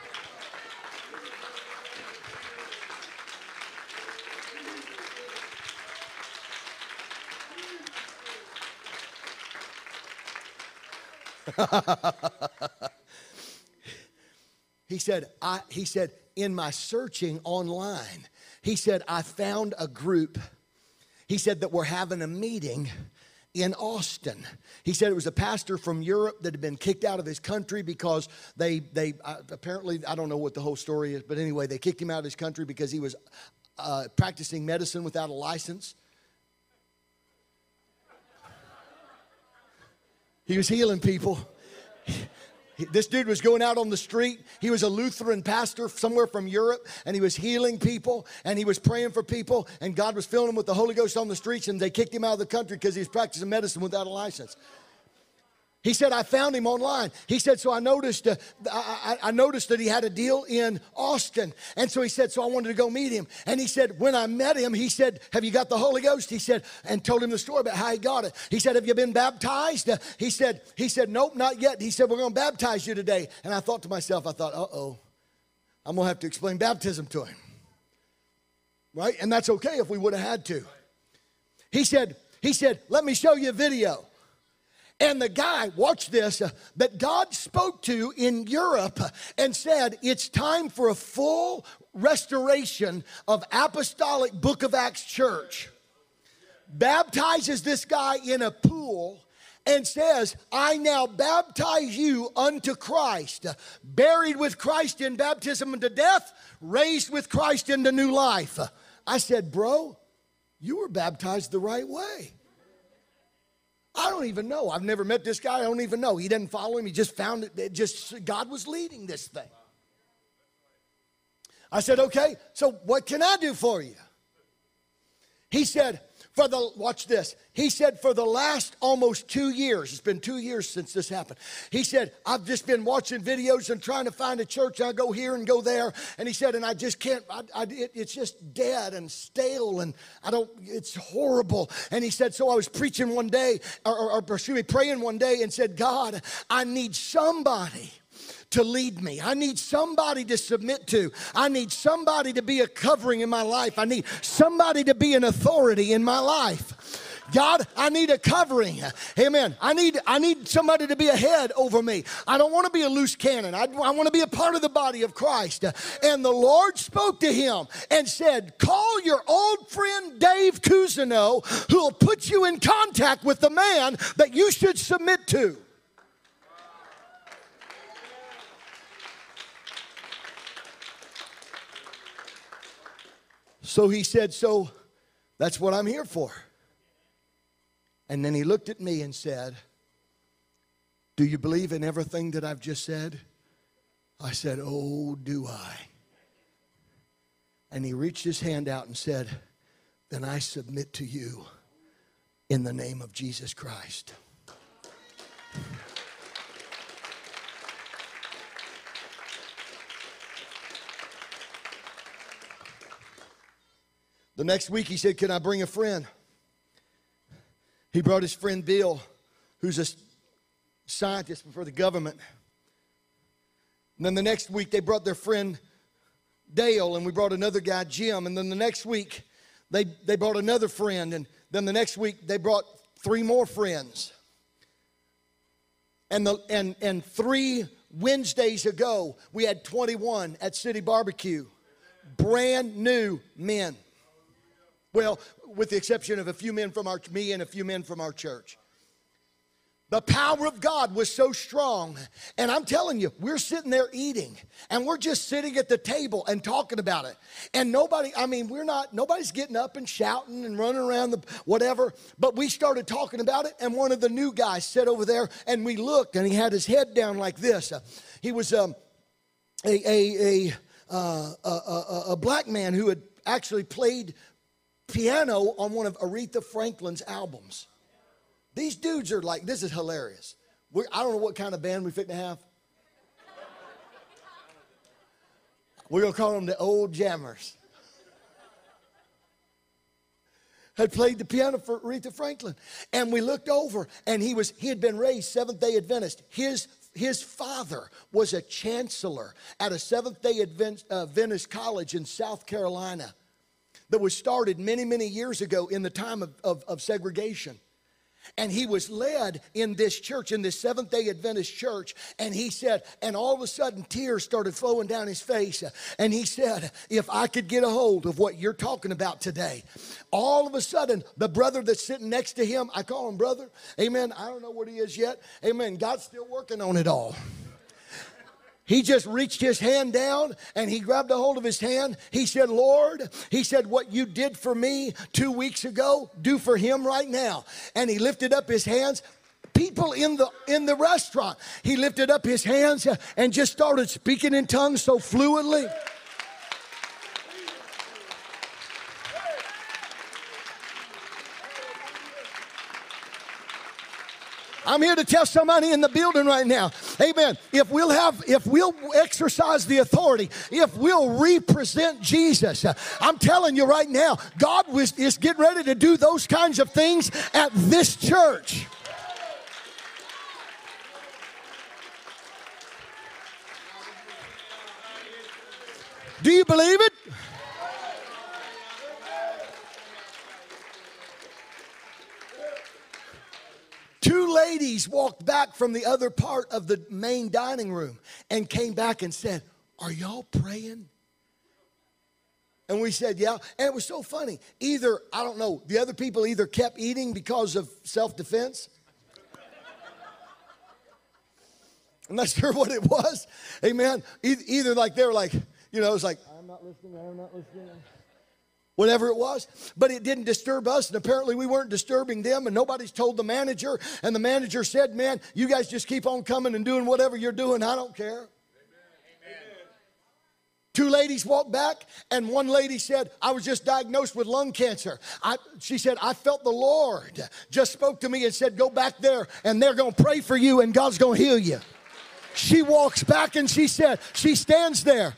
he said, I, he said, in my searching online, he said, I found a group. He said that we're having a meeting in Austin. He said it was a pastor from Europe that had been kicked out of his country because they, they uh, apparently, I don't know what the whole story is, but anyway, they kicked him out of his country because he was uh, practicing medicine without a license. He was healing people. This dude was going out on the street. He was a Lutheran pastor somewhere from Europe, and he was healing people and he was praying for people, and God was filling him with the Holy Ghost on the streets, and they kicked him out of the country because he was practicing medicine without a license. He said, I found him online. He said, so I noticed, uh, I, I, noticed that he had a deal in Austin. And so he said, so I wanted to go meet him. And he said, when I met him, he said, have you got the Holy Ghost? He said, and told him the story about how he got it. He said, have you been baptized? Uh, he said, he said, nope, not yet. He said, we're going to baptize you today. And I thought to myself, I thought, uh-oh, I'm going to have to explain baptism to him. Right? And that's okay if we would have had to. He said, he said, let me show you a video. And the guy, watch this, uh, that God spoke to in Europe and said, It's time for a full restoration of apostolic book of Acts church. Baptizes this guy in a pool and says, I now baptize you unto Christ, buried with Christ in baptism unto death, raised with Christ into new life. I said, Bro, you were baptized the right way. I don't even know. I've never met this guy. I don't even know. He didn't follow him. He just found it. it just God was leading this thing. I said, okay, so what can I do for you? He said, for the, watch this. He said, for the last almost two years, it's been two years since this happened. He said, I've just been watching videos and trying to find a church. I go here and go there. And he said, and I just can't, I, I, it, it's just dead and stale and I don't, it's horrible. And he said, so I was preaching one day, or, or, or excuse me, praying one day and said, God, I need somebody to lead me. I need somebody to submit to. I need somebody to be a covering in my life. I need somebody to be an authority in my life. God, I need a covering. Amen. I need I need somebody to be a head over me. I don't want to be a loose cannon. I, I want to be a part of the body of Christ. And the Lord spoke to him and said, Call your old friend Dave Cousineau, who will put you in contact with the man that you should submit to. So he said, So that's what I'm here for. And then he looked at me and said, Do you believe in everything that I've just said? I said, Oh, do I? And he reached his hand out and said, Then I submit to you in the name of Jesus Christ. The next week he said, Can I bring a friend? He brought his friend Bill, who's a scientist for the government. And then the next week they brought their friend Dale, and we brought another guy, Jim. And then the next week they, they brought another friend. And then the next week they brought three more friends. And, the, and, and three Wednesdays ago, we had 21 at City Barbecue. Brand new men. Well, with the exception of a few men from our me and a few men from our church. The power of God was so strong. And I'm telling you, we're sitting there eating and we're just sitting at the table and talking about it. And nobody, I mean, we're not, nobody's getting up and shouting and running around the whatever. But we started talking about it. And one of the new guys sat over there and we looked and he had his head down like this. Uh, he was um, a, a, a, uh, a, a, a black man who had actually played piano on one of Aretha Franklin's albums. These dudes are like, this is hilarious. We're, I don't know what kind of band we fit to have. We're going to call them the Old Jammers. Had played the piano for Aretha Franklin. And we looked over, and he was he had been raised Seventh day Adventist. His his father was a chancellor at a Seventh day Adventist uh, college in South Carolina that was started many, many years ago in the time of, of, of segregation. and he was led in this church, in this Seventh day Adventist church. And he said, and all of a sudden tears started flowing down his face. And he said, If I could get a hold of what you're talking about today, all of a sudden, the brother that's sitting next to him, I call him brother, amen. I don't know what he is yet, amen. God's still working on it all. He just reached his hand down and he grabbed a hold of his hand. He said, Lord, he said, what you did for me two weeks ago, do for him right now. And he lifted up his hands. People in the in the restaurant, he lifted up his hands and just started speaking in tongues so fluently. I'm here to tell somebody in the building right now, amen. If we'll have, if we'll exercise the authority, if we'll represent Jesus, uh, I'm telling you right now, God is getting ready to do those kinds of things at this church. Do you believe it? Two ladies walked back from the other part of the main dining room and came back and said, Are y'all praying? And we said, Yeah. And it was so funny. Either, I don't know, the other people either kept eating because of self defense. I'm not sure what it was. Amen. Either like they were like, you know, it's like, I'm not listening, I'm not listening whatever it was. But it didn't disturb us, and apparently we weren't disturbing them, and nobody's told the manager. And the manager said, Man, you guys just keep on coming and doing whatever you're doing. I don't care. Two ladies walked back, and one lady said, I was just diagnosed with lung cancer. I, she said, I felt the Lord just spoke to me and said, Go back there, and they're going to pray for you, and God's going to heal you. She walks back and she said, She stands there.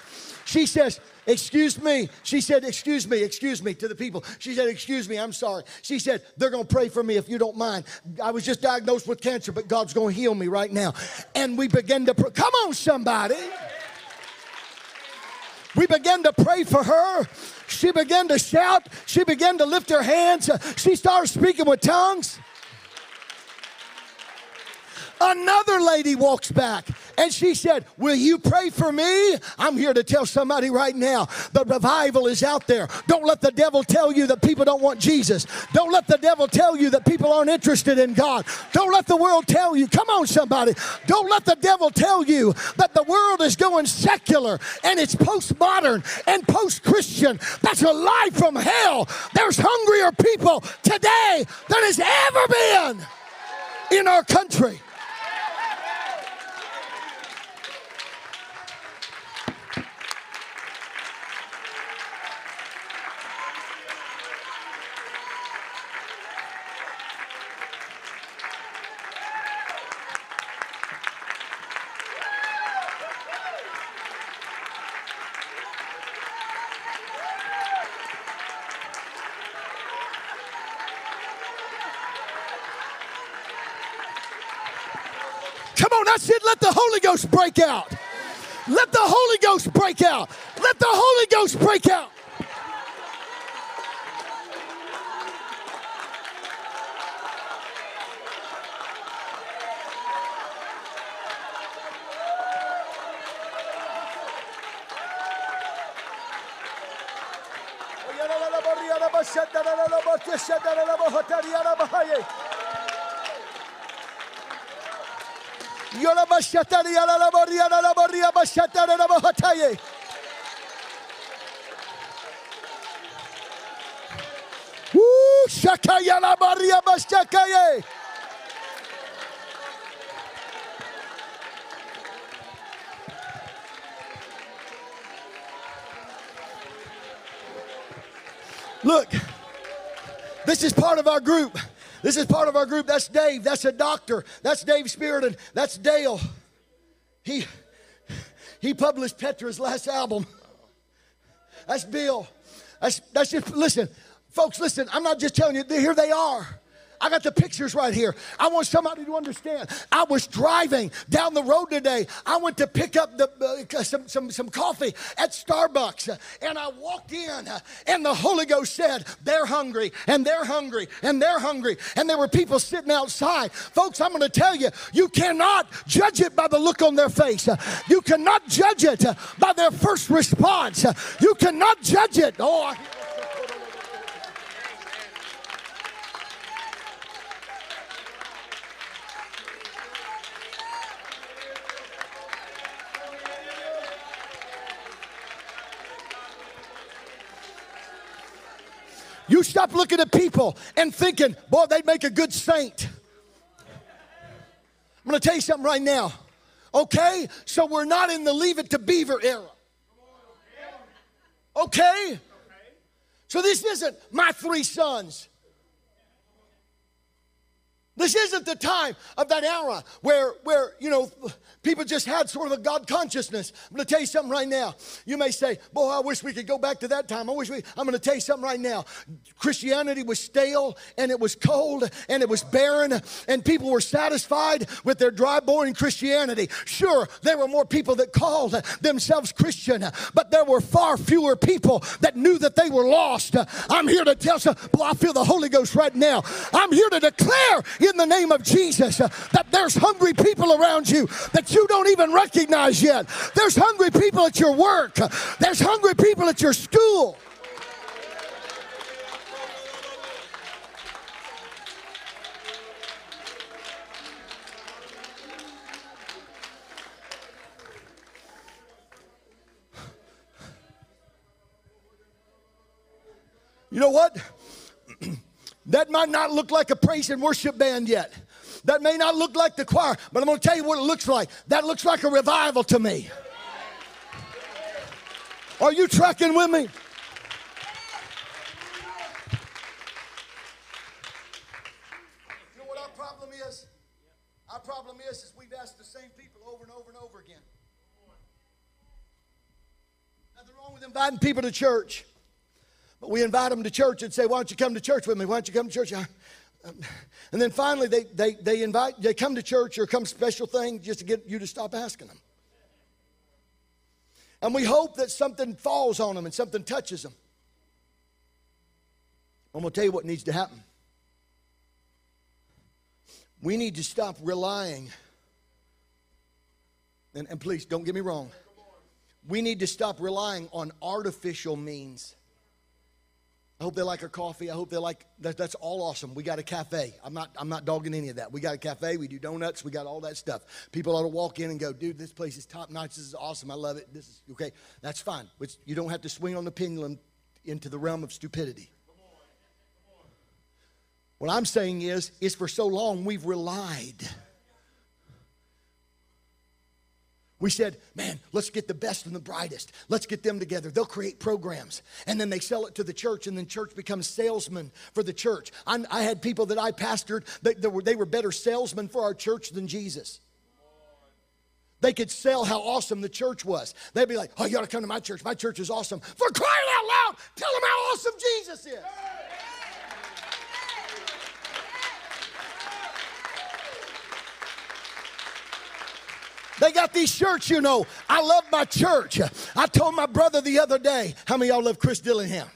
She says, Excuse me. She said, Excuse me, excuse me to the people. She said, Excuse me, I'm sorry. She said, They're going to pray for me if you don't mind. I was just diagnosed with cancer, but God's going to heal me right now. And we began to pray. Come on, somebody. We began to pray for her. She began to shout. She began to lift her hands. She started speaking with tongues. Another lady walks back and she said, Will you pray for me? I'm here to tell somebody right now the revival is out there. Don't let the devil tell you that people don't want Jesus. Don't let the devil tell you that people aren't interested in God. Don't let the world tell you, come on, somebody. Don't let the devil tell you that the world is going secular and it's postmodern and post Christian. That's a lie from hell. There's hungrier people today than has ever been in our country. That's it. Let the Holy Ghost break out. Let the Holy Ghost break out. Let the Holy Ghost break out. Woo, shakaya la boria bashakaye. Look, this is part of our group. This is part of our group. That's Dave. That's a doctor. That's Dave Spiriton. That's Dale. He he published Petra's last album. That's Bill. That's that's just listen, folks. Listen, I'm not just telling you. Here they are. I got the pictures right here. I want somebody to understand. I was driving down the road today. I went to pick up the, uh, some, some, some coffee at Starbucks, uh, and I walked in, uh, and the Holy Ghost said, They're hungry, and they're hungry, and they're hungry. And there were people sitting outside. Folks, I'm going to tell you, you cannot judge it by the look on their face. You cannot judge it by their first response. You cannot judge it. Oh, I- You stop looking at people and thinking, boy, they'd make a good saint. I'm going to tell you something right now. Okay? So we're not in the leave it to beaver era. Okay? So this isn't my three sons. This isn't the time of that era where, where you know, people just had sort of a God consciousness. I'm going to tell you something right now. You may say, "Boy, I wish we could go back to that time." I wish we. I'm going to tell you something right now. Christianity was stale and it was cold and it was barren, and people were satisfied with their dry, boring Christianity. Sure, there were more people that called themselves Christian, but there were far fewer people that knew that they were lost. I'm here to tell you, boy, I feel the Holy Ghost right now. I'm here to declare in the name of Jesus uh, that there's hungry people around you that you don't even recognize yet. There's hungry people at your work. There's hungry people at your school. You know what? That might not look like a praise and worship band yet. That may not look like the choir, but I'm going to tell you what it looks like. That looks like a revival to me. Are you tracking with me? You know what our problem is? Our problem is, is we've asked the same people over and over and over again. Nothing wrong with inviting people to church. We invite them to church and say, Why don't you come to church with me? Why don't you come to church? Um, and then finally, they, they, they invite, they come to church or come special thing just to get you to stop asking them. And we hope that something falls on them and something touches them. I'm going to tell you what needs to happen. We need to stop relying, and, and please don't get me wrong, we need to stop relying on artificial means. I hope they like our coffee. I hope they like that, that's all awesome. We got a cafe. I'm not I'm not dogging any of that. We got a cafe, we do donuts, we got all that stuff. People ought to walk in and go, dude, this place is top notch. This is awesome. I love it. This is okay. That's fine. Which you don't have to swing on the pendulum into the realm of stupidity. What I'm saying is, is for so long we've relied. We said, man, let's get the best and the brightest. Let's get them together. They'll create programs. And then they sell it to the church, and then church becomes salesmen for the church. I, I had people that I pastored, that, that were, they were better salesmen for our church than Jesus. They could sell how awesome the church was. They'd be like, oh, you ought to come to my church. My church is awesome. For crying out loud, tell them how awesome Jesus is. They got these shirts, you know. I love my church. I told my brother the other day, how many y'all love Chris Dillingham?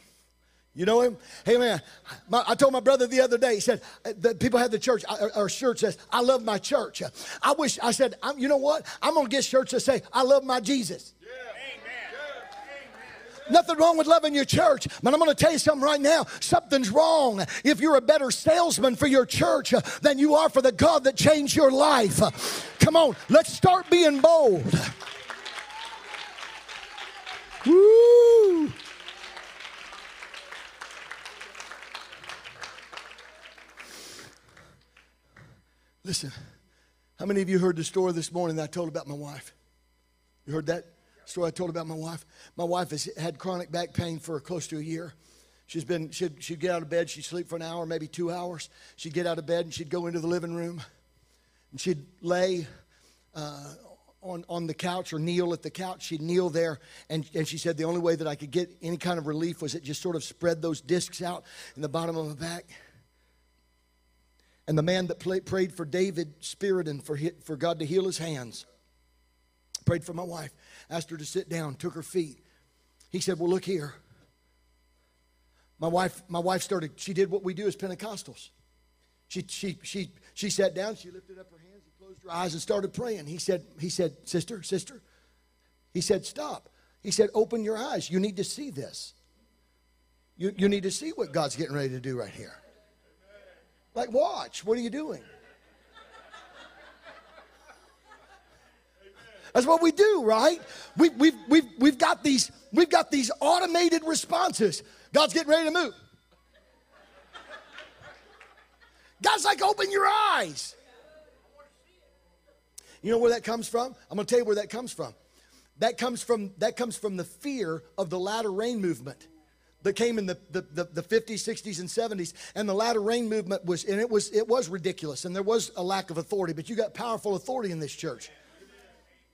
You know him? Hey man, my, I told my brother the other day. He said uh, that people have the church. Uh, uh, our, our shirt says, "I love my church." I wish I said, I'm, you know what? I'm gonna get shirts that say, "I love my Jesus." Amen. Nothing wrong with loving your church, but I'm going to tell you something right now. Something's wrong if you're a better salesman for your church uh, than you are for the God that changed your life. Come on, let's start being bold. Woo! Listen, how many of you heard the story this morning that I told about my wife? You heard that story I told about my wife? My wife has had chronic back pain for close to a year. She's been, she'd, she'd get out of bed, she'd sleep for an hour, maybe two hours. She'd get out of bed and she'd go into the living room and she'd lay uh, on, on the couch or kneel at the couch. She'd kneel there, and, and she said the only way that I could get any kind of relief was it just sort of spread those discs out in the bottom of my back. And the man that play, prayed for David spirit and for, for God to heal his hands prayed for my wife, asked her to sit down, took her feet. He said, Well, look here. My wife, my wife started, she did what we do as Pentecostals. She, she, she, she sat down, she lifted up her hands, and closed her eyes, and started praying. He said, he said, Sister, sister, he said, Stop. He said, Open your eyes. You need to see this. You, you need to see what God's getting ready to do right here. Like, watch. What are you doing? That's what we do, right? We, we've, we've, we've, got these, we've got these automated responses. God's getting ready to move. God's like, open your eyes. You know where that comes from? I'm going to tell you where that comes from. That comes from that comes from the fear of the latter rain movement that came in the, the, the, the 50s, 60s, and 70s. And the latter rain movement was, and it was it was ridiculous, and there was a lack of authority, but you got powerful authority in this church.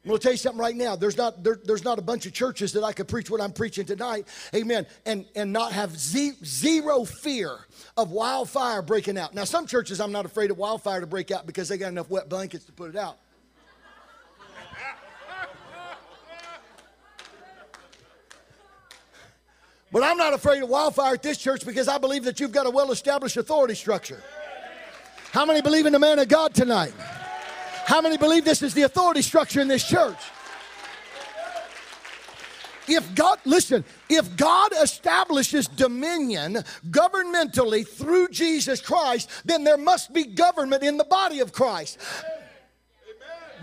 I'm going to tell you something right now. There's not, there, there's not a bunch of churches that I could preach what I'm preaching tonight, amen, and, and not have ze- zero fear of wildfire breaking out. Now, some churches I'm not afraid of wildfire to break out because they got enough wet blankets to put it out. But I'm not afraid of wildfire at this church because I believe that you've got a well established authority structure. How many believe in the man of God tonight? How many believe this is the authority structure in this church? If God, listen, if God establishes dominion governmentally through Jesus Christ, then there must be government in the body of Christ.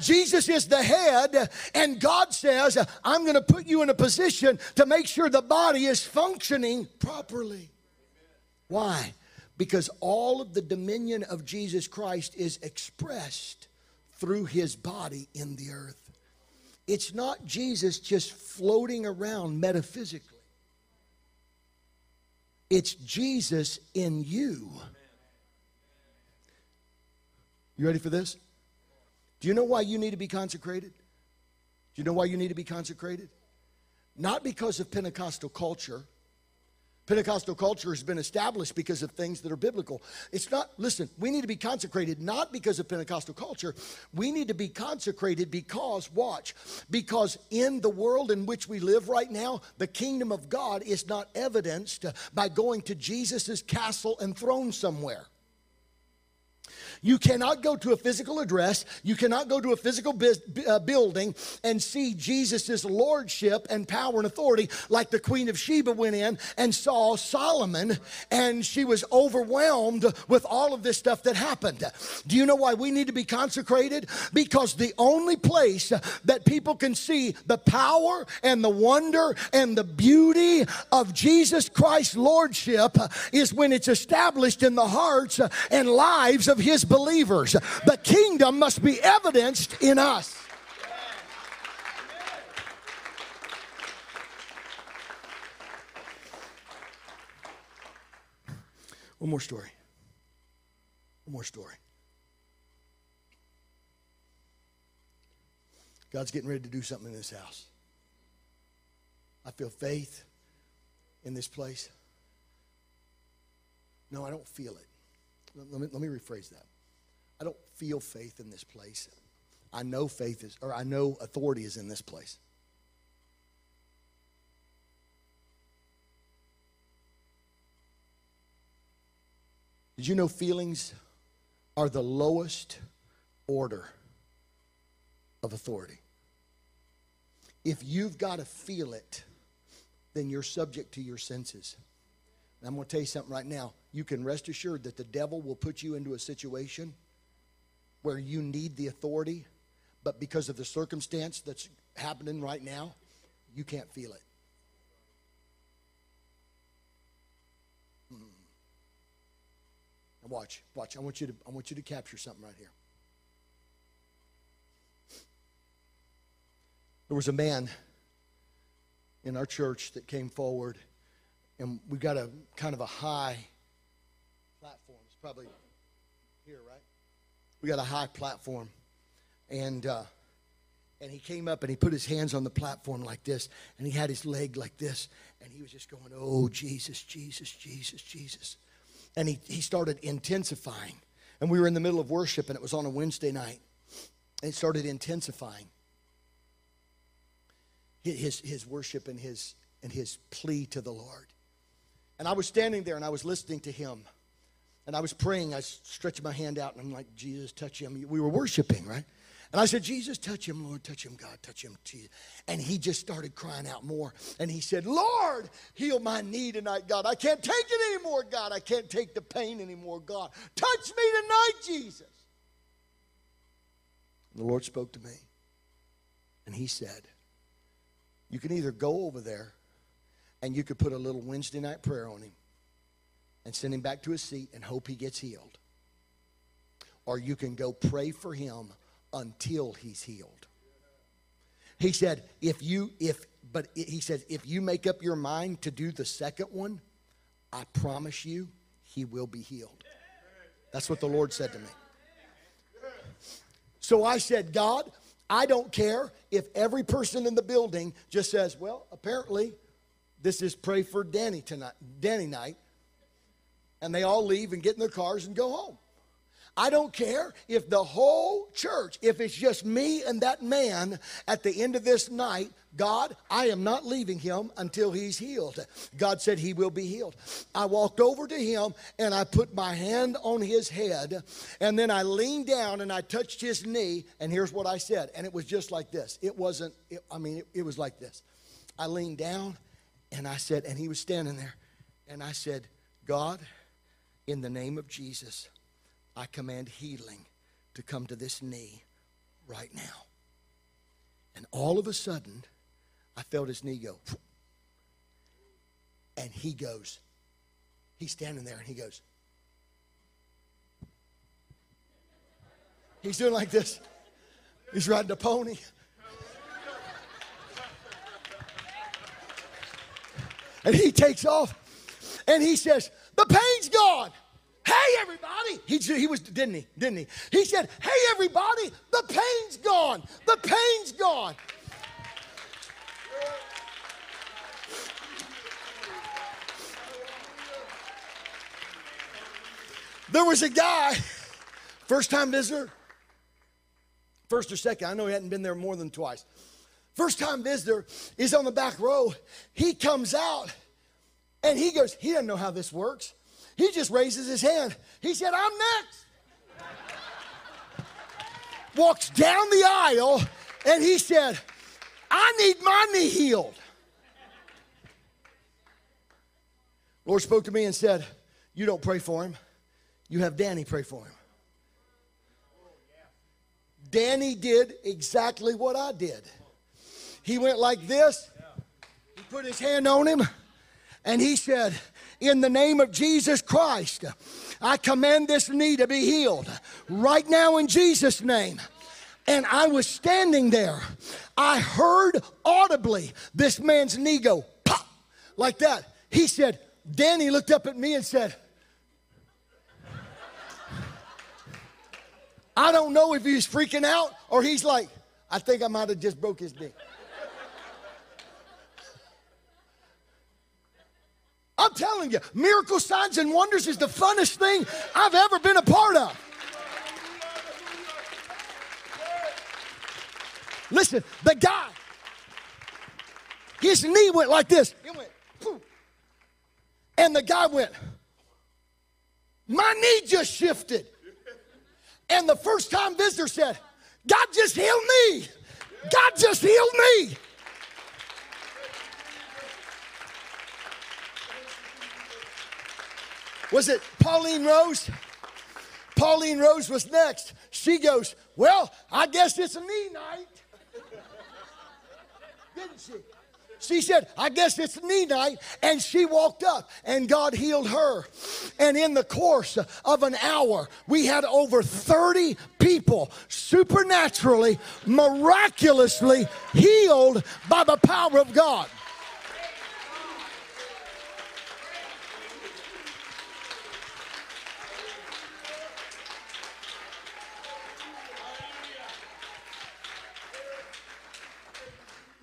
Jesus is the head, and God says, I'm going to put you in a position to make sure the body is functioning properly. Why? Because all of the dominion of Jesus Christ is expressed through his body in the earth. It's not Jesus just floating around metaphysically, it's Jesus in you. You ready for this? Do you know why you need to be consecrated? Do you know why you need to be consecrated? Not because of Pentecostal culture. Pentecostal culture has been established because of things that are biblical. It's not, listen, we need to be consecrated not because of Pentecostal culture. We need to be consecrated because, watch, because in the world in which we live right now, the kingdom of God is not evidenced by going to Jesus' castle and throne somewhere. You cannot go to a physical address, you cannot go to a physical uh, building and see Jesus' lordship and power and authority like the Queen of Sheba went in and saw Solomon and she was overwhelmed with all of this stuff that happened. Do you know why we need to be consecrated? Because the only place that people can see the power and the wonder and the beauty of Jesus Christ's lordship is when it's established in the hearts and lives of his believers. The kingdom must be evidenced in us. One more story. One more story. God's getting ready to do something in this house. I feel faith in this place. No, I don't feel it. Let me, let me rephrase that. Feel faith in this place. I know faith is, or I know authority is in this place. Did you know feelings are the lowest order of authority? If you've got to feel it, then you're subject to your senses. And I'm going to tell you something right now. You can rest assured that the devil will put you into a situation where you need the authority, but because of the circumstance that's happening right now, you can't feel it. Hmm. Watch, watch. I want you to I want you to capture something right here. There was a man in our church that came forward, and we got a kind of a high platform. It's probably here, right? We got a high platform, and uh, and he came up and he put his hands on the platform like this, and he had his leg like this, and he was just going, "Oh Jesus, Jesus, Jesus, Jesus," and he he started intensifying And we were in the middle of worship, and it was on a Wednesday night. And it started intensifying his, his worship and his, and his plea to the Lord. And I was standing there and I was listening to him. And I was praying. I stretched my hand out and I'm like, Jesus, touch him. We were worshiping, right? And I said, Jesus, touch him, Lord, touch him, God, touch him, Jesus. And he just started crying out more. And he said, Lord, heal my knee tonight, God. I can't take it anymore, God. I can't take the pain anymore, God. Touch me tonight, Jesus. And the Lord spoke to me. And he said, You can either go over there and you could put a little Wednesday night prayer on him and send him back to his seat and hope he gets healed. Or you can go pray for him until he's healed. He said, if you, if, but he said, if you make up your mind to do the second one, I promise you, he will be healed. That's what the Lord said to me. So I said, God, I don't care if every person in the building just says, well, apparently this is pray for Danny tonight, Danny night. And they all leave and get in their cars and go home. I don't care if the whole church, if it's just me and that man at the end of this night, God, I am not leaving him until he's healed. God said he will be healed. I walked over to him and I put my hand on his head and then I leaned down and I touched his knee and here's what I said. And it was just like this. It wasn't, it, I mean, it, it was like this. I leaned down and I said, and he was standing there, and I said, God, in the name of Jesus, I command healing to come to this knee right now. And all of a sudden, I felt his knee go. And he goes, he's standing there and he goes, he's doing like this. He's riding a pony. And he takes off and he says, The pain's gone. Hey, everybody. He, he was, didn't he? Didn't he? He said, Hey, everybody, the pain's gone. The pain's gone. There was a guy, first time visitor, first or second, I know he hadn't been there more than twice. First time visitor is on the back row. He comes out and he goes, he doesn't know how this works. He just raises his hand. He said, I'm next. Walks down the aisle and he said, I need my knee healed. Lord spoke to me and said, You don't pray for him. You have Danny pray for him. Danny did exactly what I did. He went like this. He put his hand on him and he said, In the name of Jesus Christ, I command this knee to be healed right now in Jesus' name. And I was standing there. I heard audibly this man's knee go pop like that. He said, Danny looked up at me and said, I don't know if he's freaking out or he's like, I think I might have just broke his knee. I'm telling you, miracle signs and wonders is the funnest thing I've ever been a part of. Listen, the guy, his knee went like this. It went. And the guy went, my knee just shifted. And the first time visitor said, God just healed me. God just healed me. Was it Pauline Rose? Pauline Rose was next. She goes, Well, I guess it's a knee night. Didn't she? She said, I guess it's knee night. And she walked up and God healed her. And in the course of an hour, we had over 30 people supernaturally, miraculously healed by the power of God.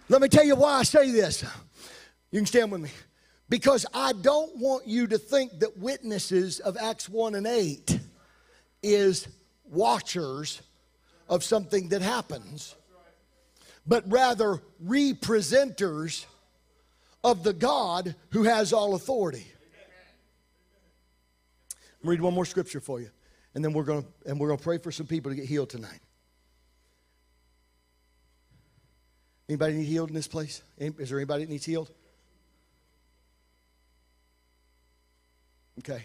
Let me tell you why I say this. You can stand with me. Because I don't want you to think that witnesses of Acts 1 and 8 is watchers of something that happens, but rather representers of the God who has all authority. I'm read one more scripture for you, and then we're to and we're going to pray for some people to get healed tonight. Anybody need healed in this place? Is there anybody that needs healed? Okay.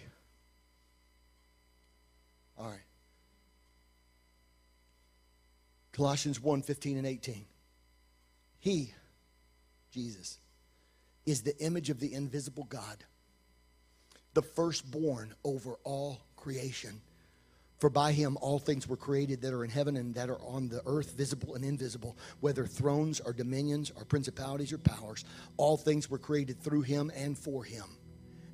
All right. Colossians 1 15 and 18. He, Jesus, is the image of the invisible God, the firstborn over all creation. For by him all things were created that are in heaven and that are on the earth, visible and invisible, whether thrones or dominions or principalities or powers. All things were created through him and for him.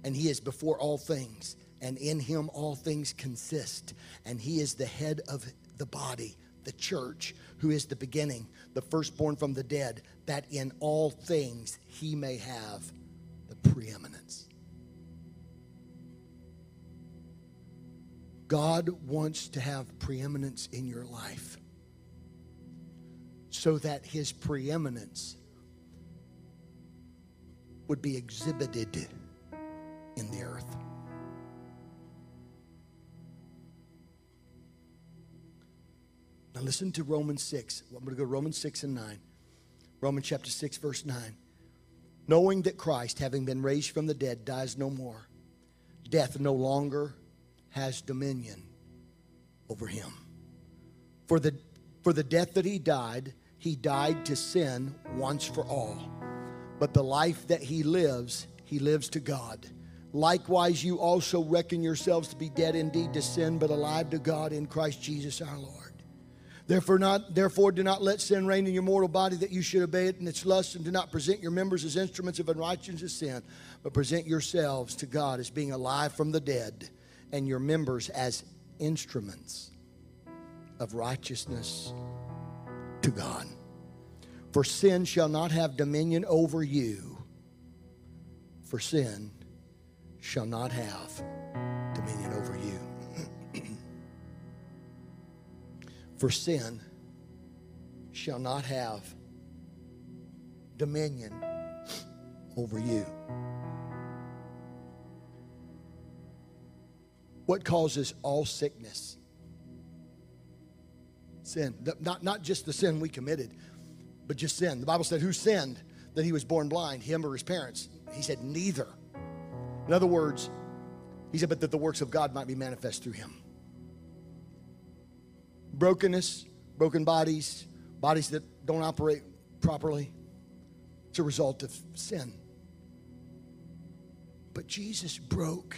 And he is before all things, and in him all things consist. And he is the head of the body, the church, who is the beginning, the firstborn from the dead, that in all things he may have the preeminence. God wants to have preeminence in your life so that his preeminence would be exhibited in the earth. Now listen to Romans 6. I'm going to go Romans 6 and 9. Romans chapter 6, verse 9. Knowing that Christ, having been raised from the dead, dies no more, death no longer has dominion over him. For the, for the death that he died, he died to sin once for all. But the life that he lives, he lives to God. Likewise, you also reckon yourselves to be dead indeed to sin, but alive to God in Christ Jesus our Lord. Therefore, not, therefore, do not let sin reign in your mortal body that you should obey it in its lusts, and do not present your members as instruments of unrighteousness to sin, but present yourselves to God as being alive from the dead, and your members as instruments of righteousness to God. For sin shall not have dominion over you, for sin shall not have dominion over you. For sin shall not have dominion over you. What causes all sickness? Sin. Not, not just the sin we committed, but just sin. The Bible said, Who sinned that he was born blind, him or his parents? He said, Neither. In other words, he said, But that the works of God might be manifest through him brokenness, broken bodies, bodies that don't operate properly. It's a result of sin. But Jesus broke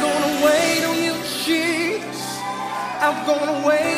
Gonna wait